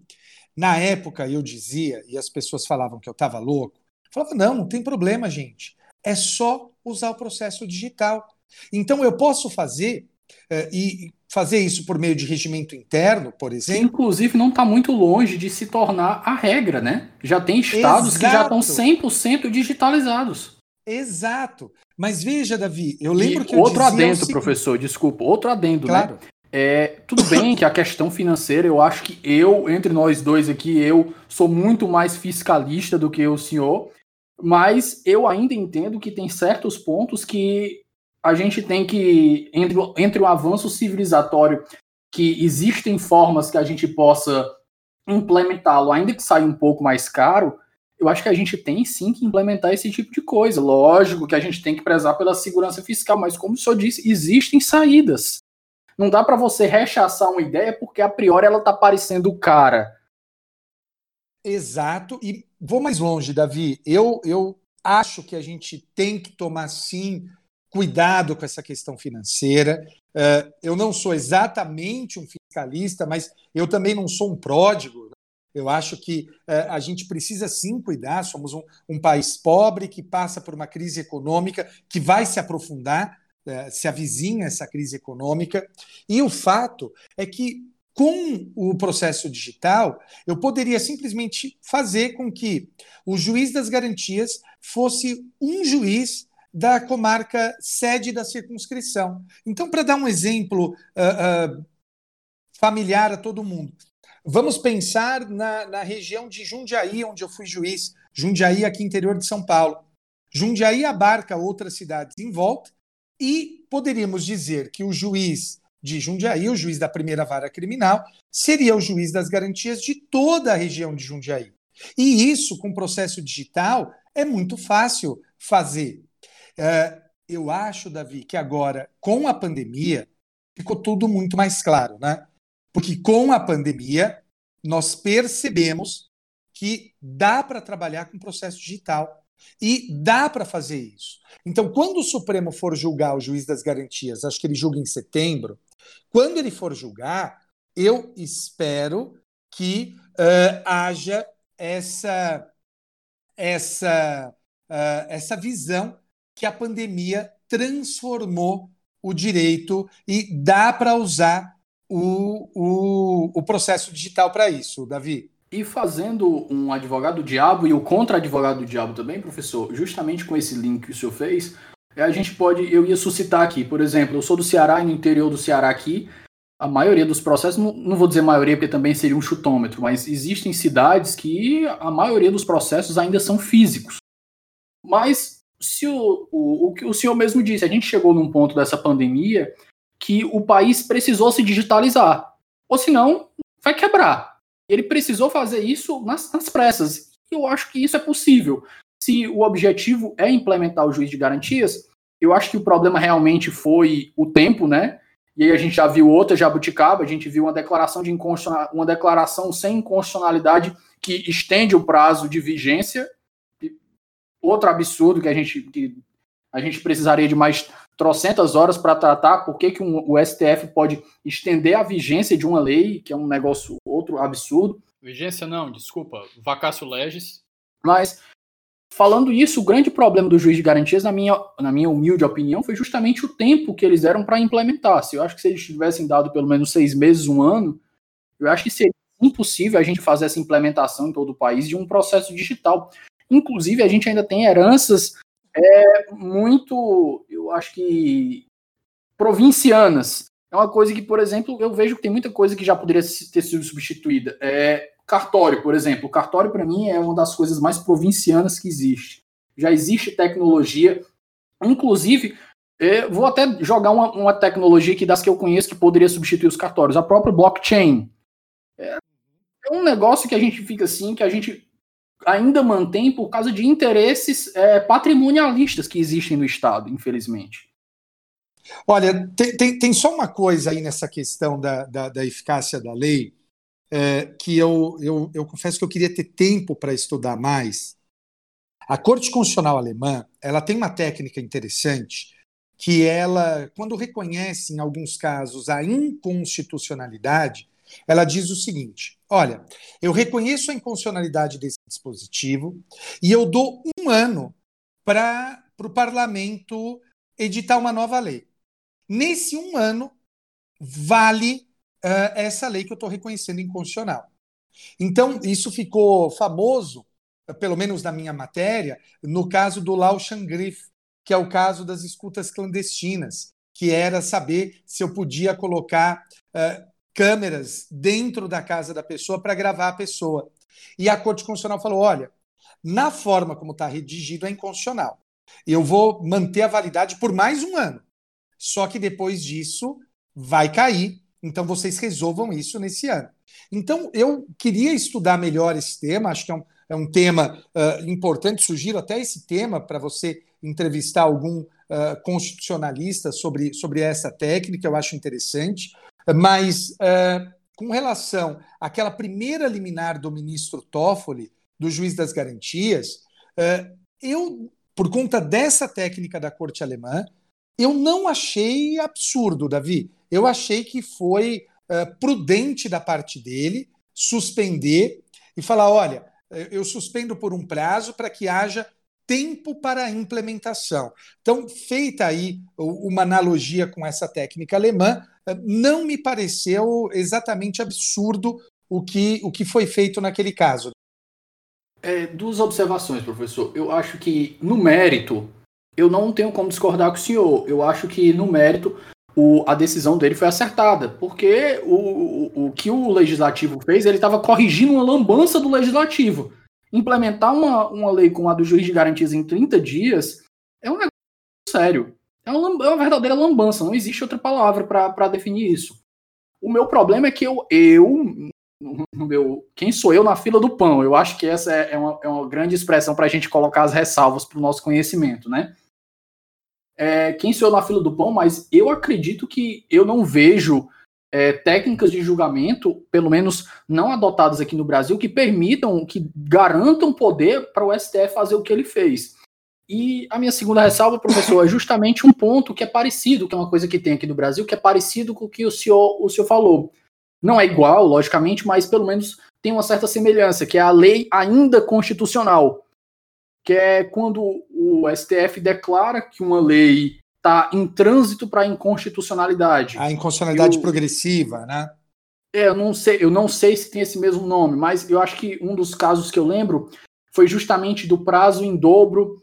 na época eu dizia, e as pessoas falavam que eu estava louco, eu falava: não, não tem problema, gente. É só usar o processo digital. Então eu posso fazer e fazer isso por meio de regimento interno, por exemplo. Inclusive, não está muito longe de se tornar a regra, né? Já tem estados Exato. que já estão 100% digitalizados. Exato. Mas veja, Davi, eu lembro e que. Outro adendo, professor, desculpa, outro adendo, né? claro. né? É, tudo bem que a questão financeira, eu acho que eu, entre nós dois aqui, eu sou muito mais fiscalista do que o senhor, mas eu ainda entendo que tem certos pontos que a gente tem que, entre, entre o avanço civilizatório, que existem formas que a gente possa implementá-lo, ainda que saia um pouco mais caro, eu acho que a gente tem sim que implementar esse tipo de coisa. Lógico que a gente tem que prezar pela segurança fiscal, mas como o senhor disse, existem saídas. Não dá para você rechaçar uma ideia porque a priori ela está parecendo cara. Exato. E vou mais longe, Davi. Eu, eu acho que a gente tem que tomar sim cuidado com essa questão financeira. Uh, eu não sou exatamente um fiscalista, mas eu também não sou um pródigo. Eu acho que uh, a gente precisa sim cuidar. Somos um, um país pobre que passa por uma crise econômica que vai se aprofundar é, se avizinha essa crise econômica. E o fato é que, com o processo digital, eu poderia simplesmente fazer com que o juiz das garantias fosse um juiz da comarca sede da circunscrição. Então, para dar um exemplo uh, uh, familiar a todo mundo, vamos pensar na, na região de Jundiaí, onde eu fui juiz, Jundiaí, aqui interior de São Paulo. Jundiaí abarca outras cidades em volta, e poderíamos dizer que o juiz de Jundiaí, o juiz da primeira vara criminal, seria o juiz das garantias de toda a região de Jundiaí. E isso, com processo digital, é muito fácil fazer. É, eu acho, Davi, que agora, com a pandemia, ficou tudo muito mais claro, né? Porque com a pandemia, nós percebemos que dá para trabalhar com processo digital. E dá para fazer isso. Então, quando o Supremo for julgar o juiz das garantias, acho que ele julga em setembro, quando ele for julgar, eu espero que uh, haja essa, essa, uh, essa visão que a pandemia transformou o direito e dá para usar o, o, o processo digital para isso, Davi. E fazendo um advogado diabo e o contra-advogado diabo também, professor, justamente com esse link que o senhor fez, a gente pode, eu ia suscitar aqui, por exemplo, eu sou do Ceará e no interior do Ceará aqui, a maioria dos processos, não, não vou dizer maioria porque também seria um chutômetro, mas existem cidades que a maioria dos processos ainda são físicos. Mas se o, o, o que o senhor mesmo disse, a gente chegou num ponto dessa pandemia que o país precisou se digitalizar. Ou senão, vai quebrar. Ele precisou fazer isso nas, nas pressas. Eu acho que isso é possível. Se o objetivo é implementar o juiz de garantias, eu acho que o problema realmente foi o tempo, né? E aí a gente já viu outra jabuticaba, a gente viu uma declaração de uma declaração sem inconstitucionalidade que estende o prazo de vigência. Outro absurdo que a gente que a gente precisaria de mais trocentas horas para tratar por que, que um, o STF pode estender a vigência de uma lei, que é um negócio outro absurdo. Vigência não, desculpa, vacácio legis. Mas, falando isso, o grande problema do juiz de garantias, na minha, na minha humilde opinião, foi justamente o tempo que eles deram para implementar. Se eu acho que se eles tivessem dado pelo menos seis meses, um ano, eu acho que seria impossível a gente fazer essa implementação em todo o país de um processo digital. Inclusive, a gente ainda tem heranças é muito, eu acho que provincianas. É uma coisa que, por exemplo, eu vejo que tem muita coisa que já poderia ter sido substituída. É, cartório, por exemplo. Cartório, para mim, é uma das coisas mais provincianas que existe. Já existe tecnologia, inclusive, é, vou até jogar uma, uma, tecnologia que das que eu conheço que poderia substituir os cartórios, a própria blockchain. É, é um negócio que a gente fica assim, que a gente ainda mantém por causa de interesses é, patrimonialistas que existem no Estado, infelizmente. Olha, tem, tem, tem, só uma coisa aí nessa questão da, da, da eficácia da lei, é, que eu, eu, eu confesso que eu queria ter tempo para estudar mais. A Corte Constitucional Alemã ela tem uma técnica interessante que ela, quando reconhece em alguns casos a inconstitucionalidade, ela diz o seguinte: olha, eu reconheço a inconstitucionalidade desse dispositivo e eu dou um ano para o parlamento editar uma nova lei. Nesse um ano, vale uh, essa lei que eu estou reconhecendo inconstitucional. Então, isso ficou famoso, pelo menos na minha matéria, no caso do Lau Shangrif, que é o caso das escutas clandestinas, que era saber se eu podia colocar uh, câmeras dentro da casa da pessoa para gravar a pessoa. E a Corte Constitucional falou: olha, na forma como está redigido é inconstitucional. Eu vou manter a validade por mais um ano. Só que depois disso vai cair. Então vocês resolvam isso nesse ano. Então eu queria estudar melhor esse tema. Acho que é um, é um tema uh, importante. Sugiro até esse tema para você entrevistar algum uh, constitucionalista sobre, sobre essa técnica. Eu acho interessante. Mas uh, com relação àquela primeira liminar do ministro Toffoli, do juiz das garantias, eu por conta dessa técnica da corte alemã, eu não achei absurdo, Davi. Eu achei que foi uh, prudente da parte dele suspender e falar: olha, eu suspendo por um prazo para que haja tempo para a implementação. Então, feita aí uma analogia com essa técnica alemã, não me pareceu exatamente absurdo o que, o que foi feito naquele caso. É, duas observações, professor. Eu acho que, no mérito, eu não tenho como discordar com o senhor. Eu acho que, no mérito, o, a decisão dele foi acertada, porque o, o, o que o legislativo fez, ele estava corrigindo uma lambança do legislativo. Implementar uma, uma lei como a do juiz de garantias em 30 dias é um negócio sério. É uma, é uma verdadeira lambança, não existe outra palavra para definir isso. O meu problema é que eu, eu meu. Quem sou eu na fila do pão? Eu acho que essa é, é uma, é uma grande expressão para a gente colocar as ressalvas para o nosso conhecimento, né? É, quem sou eu na fila do pão, mas eu acredito que eu não vejo é, técnicas de julgamento, pelo menos não adotadas aqui no Brasil, que permitam, que garantam poder para o STF fazer o que ele fez. E a minha segunda ressalva, professor, é justamente um ponto que é parecido, que é uma coisa que tem aqui no Brasil, que é parecido com o que o senhor, o senhor falou. Não é igual, logicamente, mas pelo menos tem uma certa semelhança, que é a lei ainda constitucional, que é quando o STF declara que uma lei está em trânsito para inconstitucionalidade. A inconstitucionalidade eu, progressiva, né? É, eu não sei, eu não sei se tem esse mesmo nome, mas eu acho que um dos casos que eu lembro foi justamente do prazo em dobro,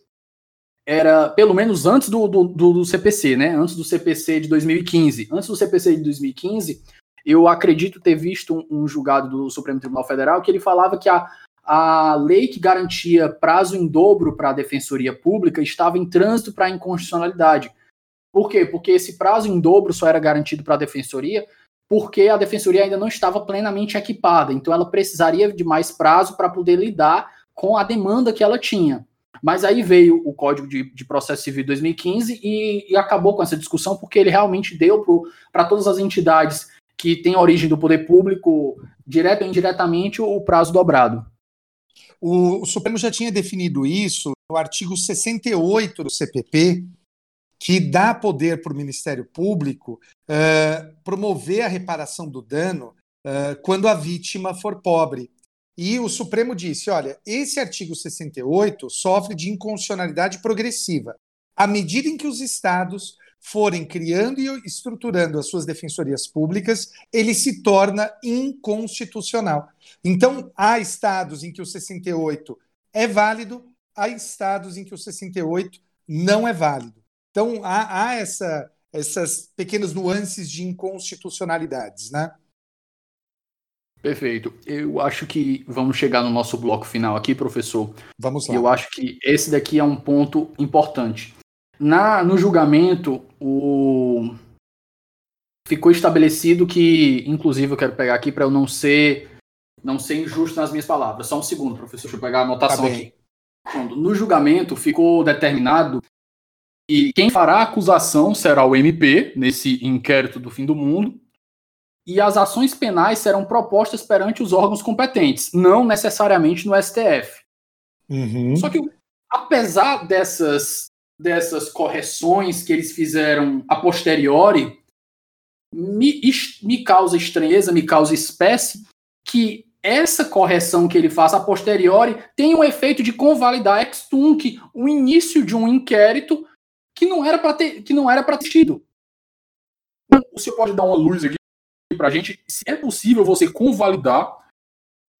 era pelo menos antes do, do, do CPC, né? Antes do CPC de 2015. Antes do CPC de 2015, eu acredito ter visto um, um julgado do Supremo Tribunal Federal que ele falava que a, a lei que garantia prazo em dobro para a Defensoria Pública estava em trânsito para a inconstitucionalidade. Por quê? Porque esse prazo em dobro só era garantido para a Defensoria porque a Defensoria ainda não estava plenamente equipada, então ela precisaria de mais prazo para poder lidar com a demanda que ela tinha. Mas aí veio o Código de, de Processo Civil de 2015 e, e, acabou com essa discussão, porque ele realmente deu para todas as entidades que tem origem do poder público, direto ou indiretamente, o prazo dobrado. O, o Supremo já tinha definido isso no artigo 68 do CPP, que dá poder para o Ministério Público uh, promover a reparação do dano uh, quando a vítima for pobre. E o Supremo disse: olha, esse artigo 68 sofre de inconstitucionalidade progressiva. À medida em que os estados forem criando e estruturando as suas defensorias públicas, ele se torna inconstitucional. Então, há estados em que o 68 é válido, há estados em que o 68 não é válido. Então, há, há essa, essas pequenas nuances de inconstitucionalidades, né? Perfeito. Eu acho que vamos chegar no nosso bloco final aqui, professor. Vamos lá. Eu acho que esse daqui é um ponto importante. Na, no julgamento, o... ficou estabelecido que, inclusive, eu quero pegar aqui para eu não ser não ser injusto nas minhas palavras. Só um segundo, professor, deixa eu pegar a anotação tá aqui. No julgamento, ficou determinado que quem fará a acusação será o MP, nesse inquérito do fim do mundo, e as ações penais serão propostas perante os órgãos competentes, não necessariamente no STF. Uhum. Só que, apesar dessas dessas correções que eles fizeram a posteriori me, me causa estranheza, me causa espécie que essa correção que ele faz a posteriori tem um efeito de convalidar ex tunc o início de um inquérito que não era para ter que não era para ter tido. O senhor pode dar uma luz aqui para a gente, se é possível você convalidar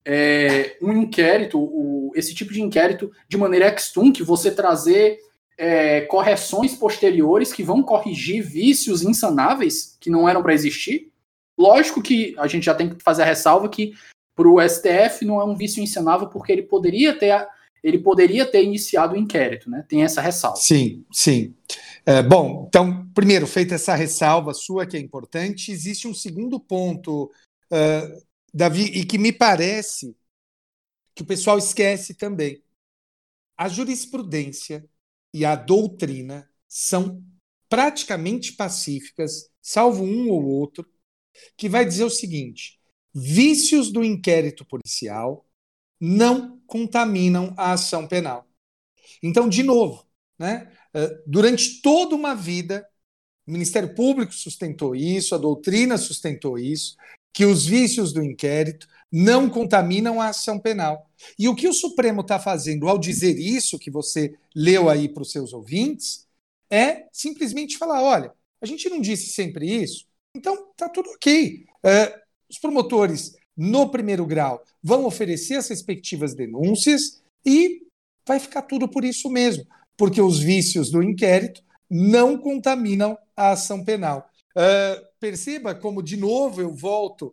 é, um inquérito, o, esse tipo de inquérito, de maneira ex-tunc, você trazer é, correções posteriores que vão corrigir vícios insanáveis que não eram para existir. Lógico que a gente já tem que fazer a ressalva que para o STF não é um vício insanável porque ele poderia ter ele poderia ter iniciado o inquérito, né? Tem essa ressalva. Sim, sim. É, bom, então, primeiro, feita essa ressalva sua que é importante, existe um segundo ponto, uh, Davi, e que me parece que o pessoal esquece também. A jurisprudência e a doutrina são praticamente pacíficas, salvo um ou outro, que vai dizer o seguinte: vícios do inquérito policial não contaminam a ação penal. Então, de novo, né, durante toda uma vida, o Ministério Público sustentou isso, a doutrina sustentou isso, que os vícios do inquérito não contaminam a ação penal. E o que o Supremo está fazendo ao dizer isso, que você leu aí para os seus ouvintes, é simplesmente falar: olha, a gente não disse sempre isso, então tá tudo ok. É, os promotores, no primeiro grau, vão oferecer as respectivas denúncias e vai ficar tudo por isso mesmo, porque os vícios do inquérito não contaminam a ação penal. Uh, perceba como, de novo, eu volto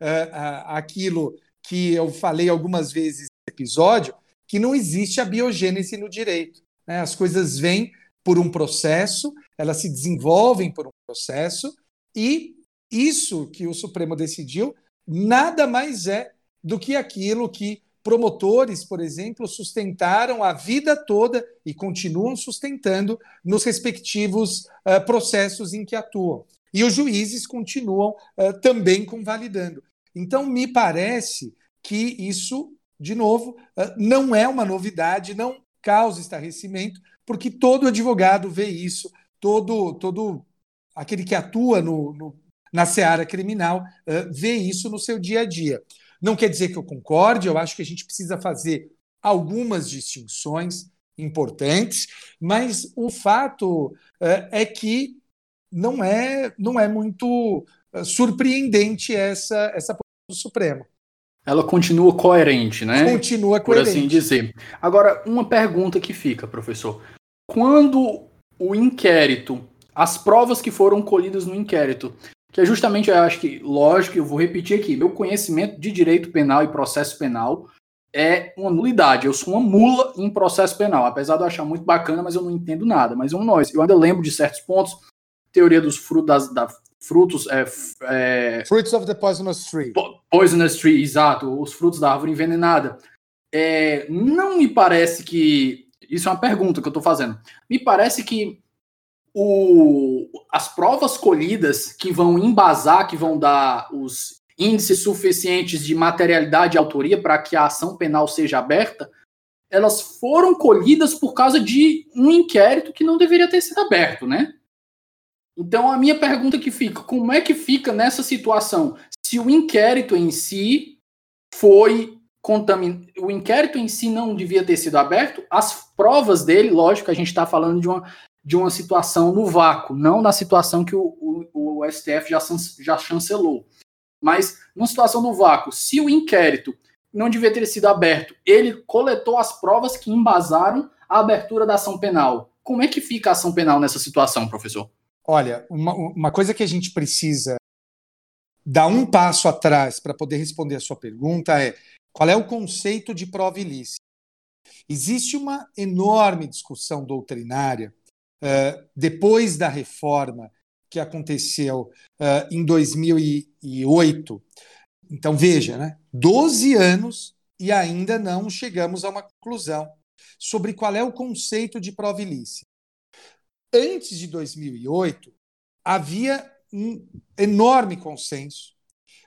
uh, àquilo que eu falei algumas vezes no episódio, que não existe a biogênese no direito. Né? As coisas vêm por um processo, elas se desenvolvem por um processo, e isso que o Supremo decidiu nada mais é do que aquilo que promotores, por exemplo, sustentaram a vida toda e continuam sustentando nos respectivos uh, processos em que atuam. E os juízes continuam uh, também convalidando. Então, me parece que isso, de novo, uh, não é uma novidade, não causa estarrecimento, porque todo advogado vê isso, todo, todo aquele que atua no, no na seara criminal vê isso no seu dia a dia. Não quer dizer que eu concorde, eu acho que a gente precisa fazer algumas distinções importantes, mas o fato uh, é que não é, não é muito uh, surpreendente essa, essa posição do Supremo. Ela continua coerente, né? Continua coerente. Por assim dizer. Agora, uma pergunta que fica, professor. Quando o inquérito, as provas que foram colhidas no inquérito, que é justamente, eu acho que, lógico, eu vou repetir aqui, meu conhecimento de direito penal e processo penal é uma nulidade. Eu sou uma mula em processo penal, apesar de eu achar muito bacana, mas eu não entendo nada. Mas um nós, eu ainda lembro de certos pontos, teoria dos frutos, da, frutos, é, é, Fruits of the poisonous tree. Poisonous tree, exato, os frutos da árvore envenenada. É, não me parece que isso é uma pergunta que eu estou fazendo. Me parece que o, as provas colhidas que vão embasar, que vão dar os índices suficientes de materialidade e autoria para que a ação penal seja aberta, elas foram colhidas por causa de um inquérito que não deveria ter sido aberto, né? Então a minha pergunta que fica, como é que fica nessa situação? Se o inquérito em si foi contaminado, o inquérito em si não devia ter sido aberto, as provas dele, lógico, a gente está falando de uma de uma situação no vácuo, não na situação que o, o, o STF já, já chancelou. Mas numa situação no vácuo, se o inquérito não devia ter sido aberto, ele coletou as provas que embasaram a abertura da ação penal. Como é que fica a ação penal nessa situação, professor? Olha, uma, uma coisa que a gente precisa dar um passo atrás para poder responder a sua pergunta é qual é o conceito de prova ilícita? Existe uma enorme discussão doutrinária uh, depois da reforma que aconteceu uh, em 2008. Então, veja, né? 12 anos e ainda não chegamos a uma conclusão sobre qual é o conceito de prova ilícita. Antes de 2008, havia um enorme consenso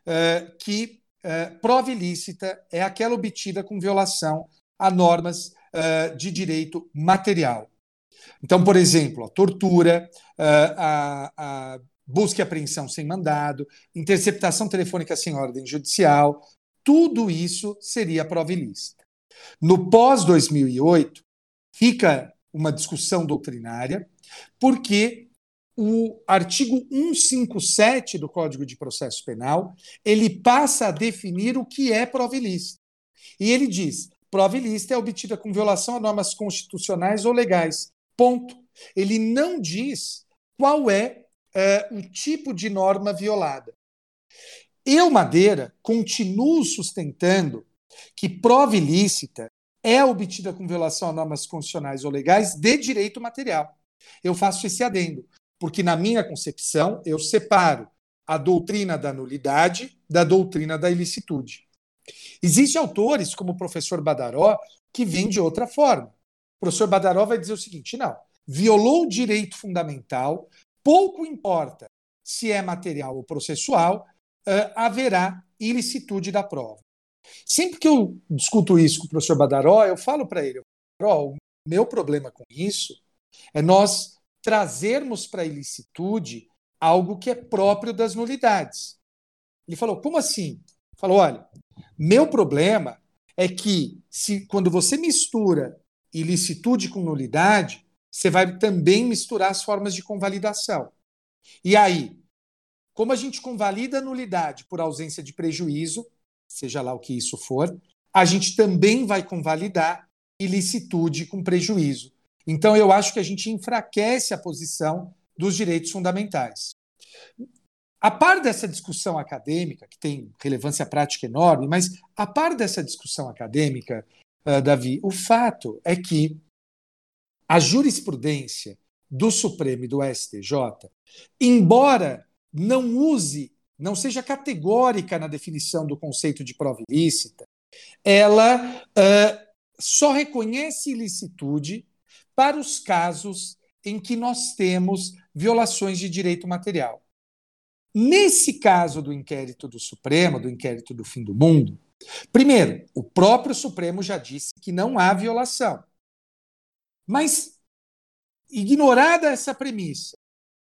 uh, que uh, prova ilícita é aquela obtida com violação a normas uh, de direito material. Então, por exemplo, a tortura, a, a busca e apreensão sem mandado, interceptação telefônica sem ordem judicial, tudo isso seria prova ilícita. No pós-2008, fica uma discussão doutrinária, porque o artigo 157 do Código de Processo Penal, ele passa a definir o que é prova ilícita. E ele diz: prova ilícita é obtida com violação a normas constitucionais ou legais. Ponto. Ele não diz qual é, é o tipo de norma violada. Eu, Madeira, continuo sustentando que prova ilícita é obtida com violação a normas constitucionais ou legais de direito material. Eu faço esse adendo, porque na minha concepção eu separo a doutrina da nulidade da doutrina da ilicitude. Existem autores, como o professor Badaró, que vêm de outra forma. Professor Badaró vai dizer o seguinte: não, violou o direito fundamental, pouco importa se é material ou processual, uh, haverá ilicitude da prova. Sempre que eu discuto isso com o professor Badaró, eu falo para ele: o meu problema com isso é nós trazermos para a ilicitude algo que é próprio das nulidades. Ele falou: como assim? Falou: olha, meu problema é que se quando você mistura ilicitude com nulidade, você vai também misturar as formas de convalidação. E aí, como a gente convalida a nulidade por ausência de prejuízo, seja lá o que isso for, a gente também vai convalidar ilicitude com prejuízo. Então, eu acho que a gente enfraquece a posição dos direitos fundamentais. A par dessa discussão acadêmica, que tem relevância prática enorme, mas a par dessa discussão acadêmica, uh, Davi, o fato é que a jurisprudência do Supremo e do STJ, embora não use não seja categórica na definição do conceito de prova ilícita, ela uh, só reconhece ilicitude para os casos em que nós temos violações de direito material. Nesse caso do inquérito do Supremo, do inquérito do fim do mundo, primeiro, o próprio Supremo já disse que não há violação. Mas, ignorada essa premissa,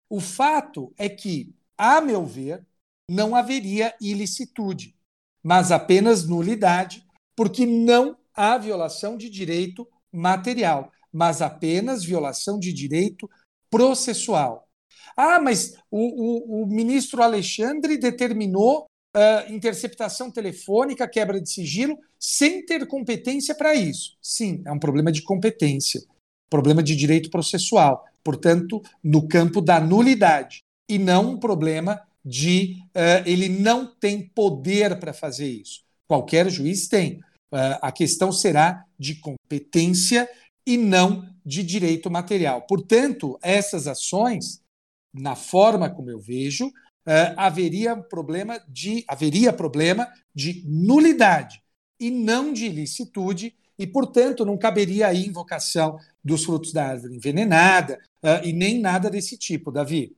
o fato é que, a meu ver, não haveria ilicitude, mas apenas nulidade, porque não há violação de direito material, mas apenas violação de direito processual. Ah, mas o, o, o ministro Alexandre determinou uh, interceptação telefônica, quebra de sigilo, sem ter competência para isso. Sim, é um problema de competência, problema de direito processual, portanto, no campo da nulidade, e não um problema de uh, ele não tem poder para fazer isso. Qualquer juiz tem. Uh, a questão será de competência e não de direito material. Portanto, essas ações, na forma como eu vejo, uh, haveria problema de haveria problema de nulidade e não de ilicitude e, portanto, não caberia aí invocação dos frutos da árvore envenenada e nem nada desse tipo, Davi.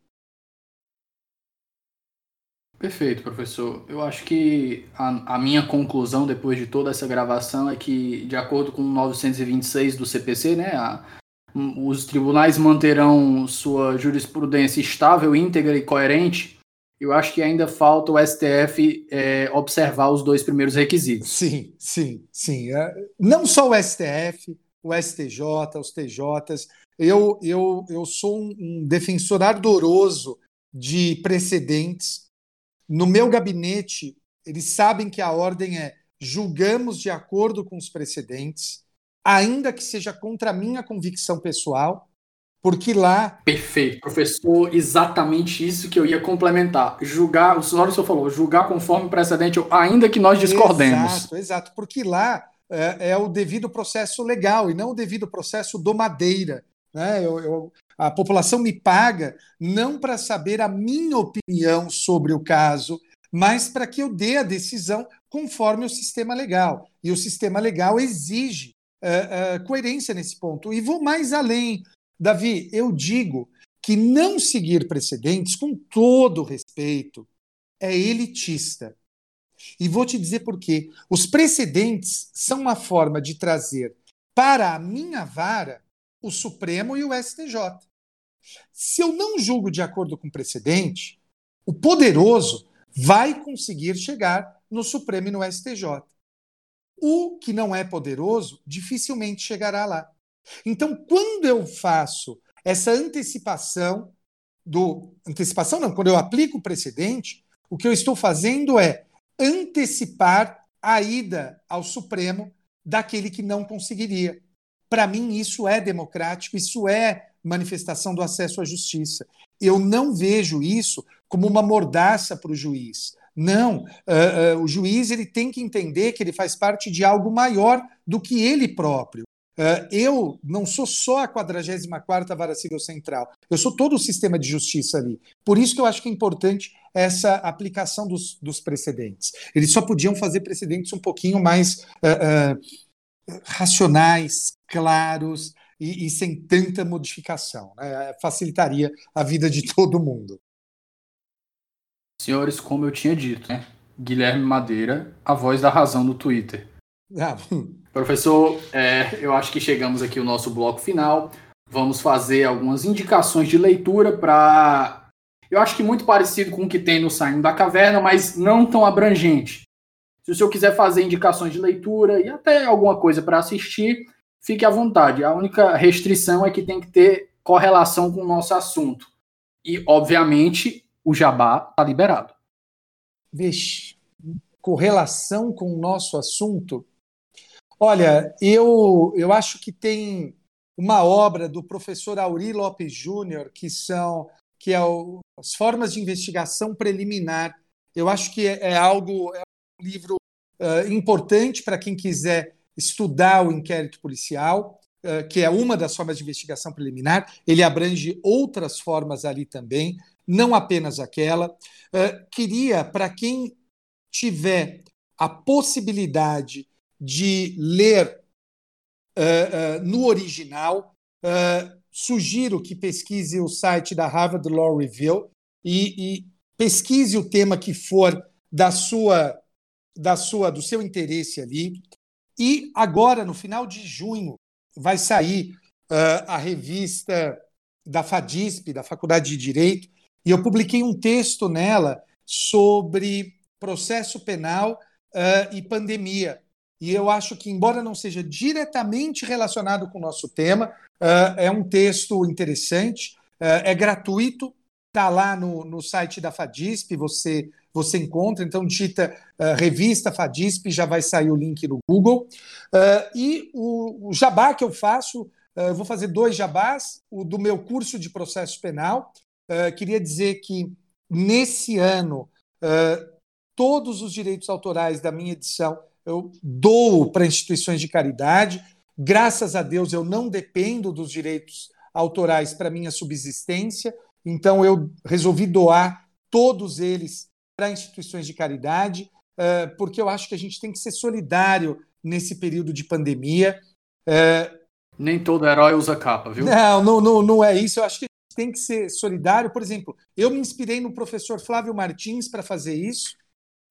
Perfeito, professor. Eu acho que a, a, minha conclusão depois de toda essa gravação é que, de acordo com o 926 do CPC, né, a, os tribunais manterão sua jurisprudência estável, íntegra e coerente. Eu acho que ainda falta o STF é, observar os dois primeiros requisitos. Sim, sim, sim. É, não só o STF, o STJ, os TJs. Eu, eu, eu sou um defensor ardoroso de precedentes no meu gabinete, eles sabem que a ordem é julgamos de acordo com os precedentes, ainda que seja contra a minha convicção pessoal, porque lá. Perfeito, professor, exatamente isso que eu ia complementar. Julgar, o senhor falou, julgar conforme precedente, ainda que nós discordemos. Exato, exato, porque lá é, é o devido processo legal e não o devido processo do Madeira. Né? Eu, eu, a população me paga não para saber a minha opinião sobre o caso, mas para que eu dê a decisão conforme o sistema legal. E o sistema legal exige uh, uh, coerência nesse ponto. E vou mais além. Davi, eu digo que não seguir precedentes, com todo respeito, é elitista. E vou te dizer por quê. Os precedentes são uma forma de trazer para a minha vara o Supremo e o STJ. Se eu não julgo de acordo com o precedente, o poderoso vai conseguir chegar no Supremo e no STJ. O que não é poderoso dificilmente chegará lá. Então, quando eu faço essa antecipação do antecipação não, quando eu aplico o precedente, o que eu estou fazendo é antecipar a ida ao Supremo daquele que não conseguiria. Para mim, isso é democrático, isso é manifestação do acesso à justiça. Eu não vejo isso como uma mordaça para o juiz. Não, uh, uh, o juiz ele tem que entender que ele faz parte de algo maior do que ele próprio. Uh, eu não sou só a 44ª Vara Civil Central, eu sou todo o sistema de justiça ali. Por isso que eu acho que é importante essa aplicação dos, dos precedentes. Eles só podiam fazer precedentes um pouquinho mais racionais, claros, e, e sem tanta modificação. Né? Facilitaria a vida de todo mundo. Senhores, como eu tinha dito, né? Guilherme Madeira, a voz da razão do Twitter. Ah. Professor, é, eu acho que chegamos aqui ao nosso bloco final. Vamos fazer algumas indicações de leitura para. Eu acho que muito parecido com o que tem no Saindo da Caverna, mas não tão abrangente. Se o senhor quiser fazer indicações de leitura e até alguma coisa para assistir, fique à vontade. A única restrição é que tem que ter correlação com o nosso assunto. E, obviamente, o jabá está liberado. Vixe, correlação com o nosso assunto? Olha, eu, eu acho que tem uma obra do professor Auri Lopes Júnior que são que é o, as formas de investigação preliminar. Eu acho que é, é algo é um livro uh, importante para quem quiser estudar o inquérito policial, eh, que é uma das formas de investigação preliminar, ele abrange outras formas ali também, não apenas aquela. Eh, queria, para quem tiver a possibilidade de ler eh, no original, sugiro que pesquise o site da Harvard Law Review e, e pesquise o tema que for da sua da sua do seu interesse ali e agora, no final de junho, vai sair uh, a revista da FADISP, da Faculdade de Direito, e eu publiquei um texto nela sobre processo penal uh, e pandemia. E eu acho que, embora não seja diretamente relacionado com o nosso tema, uh, é um texto interessante, é gratuito, está lá no, no site da FADISP, você você encontra. Então, digita uh, revista Fadisp, já vai sair o link no Google. Uh, e o, o, jabá que eu faço, uh, vou fazer dois jabás. O do meu curso de processo penal. queria dizer que nesse ano, todos os direitos autorais da minha edição eu dou para instituições de caridade. Graças a Deus, eu não dependo dos direitos autorais para minha subsistência. Então, eu resolvi doar todos eles para instituições de caridade, eh, porque eu acho que a gente tem que ser solidário nesse período de pandemia. Eh, Nem todo herói usa capa, viu? Não, não, não, não é isso. Eu acho que tem que ser solidário. Por exemplo, eu me inspirei no professor Flávio Martins para fazer isso,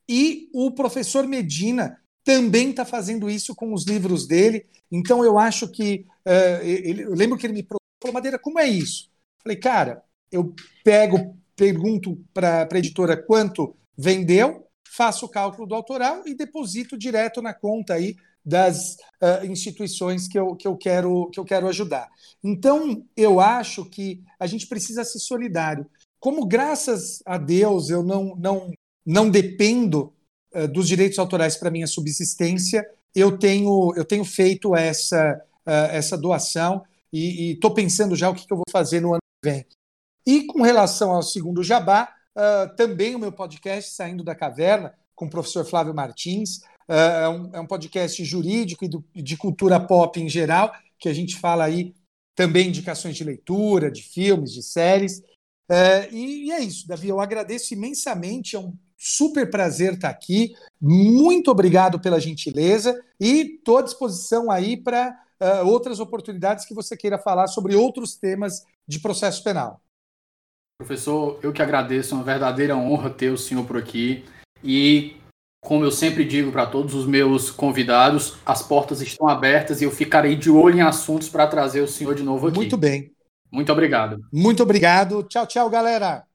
e o professor Medina também está fazendo isso com os livros dele. Então eu acho que. Uh, ele, eu lembro que ele me falou, Madeira, como é isso? Falei, cara, eu pego, pergunto para a editora quanto vendeu, faço o cálculo do autoral e deposito direto na conta aí das uh, instituições que eu, que, eu quero, que eu quero ajudar. Então, eu acho que a gente precisa ser solidário. Como, graças a Deus, eu não, não, não dependo uh, dos direitos autorais para minha subsistência, eu tenho, eu tenho feito essa, uh, essa doação e estou pensando já o que, que eu vou fazer no ano que vem. E com relação ao segundo jabá, Uh, também o meu podcast Saindo da Caverna, com o professor Flávio Martins. É, um, é, um, podcast jurídico e do, de cultura pop em geral, que a gente fala aí também indicações de leitura, de filmes, de séries. Uh, e, e, é isso, Davi. Eu agradeço imensamente. É um super prazer estar aqui. Muito obrigado pela gentileza e estou à disposição aí para outras oportunidades que você queira falar sobre outros temas de processo penal. Professor, eu que agradeço, é uma verdadeira honra ter o senhor por aqui. E, como eu sempre digo para todos os meus convidados, as portas estão abertas e eu ficarei de olho em assuntos para trazer o senhor de novo aqui. Muito bem. Muito obrigado. Muito obrigado. Tchau, tchau, galera.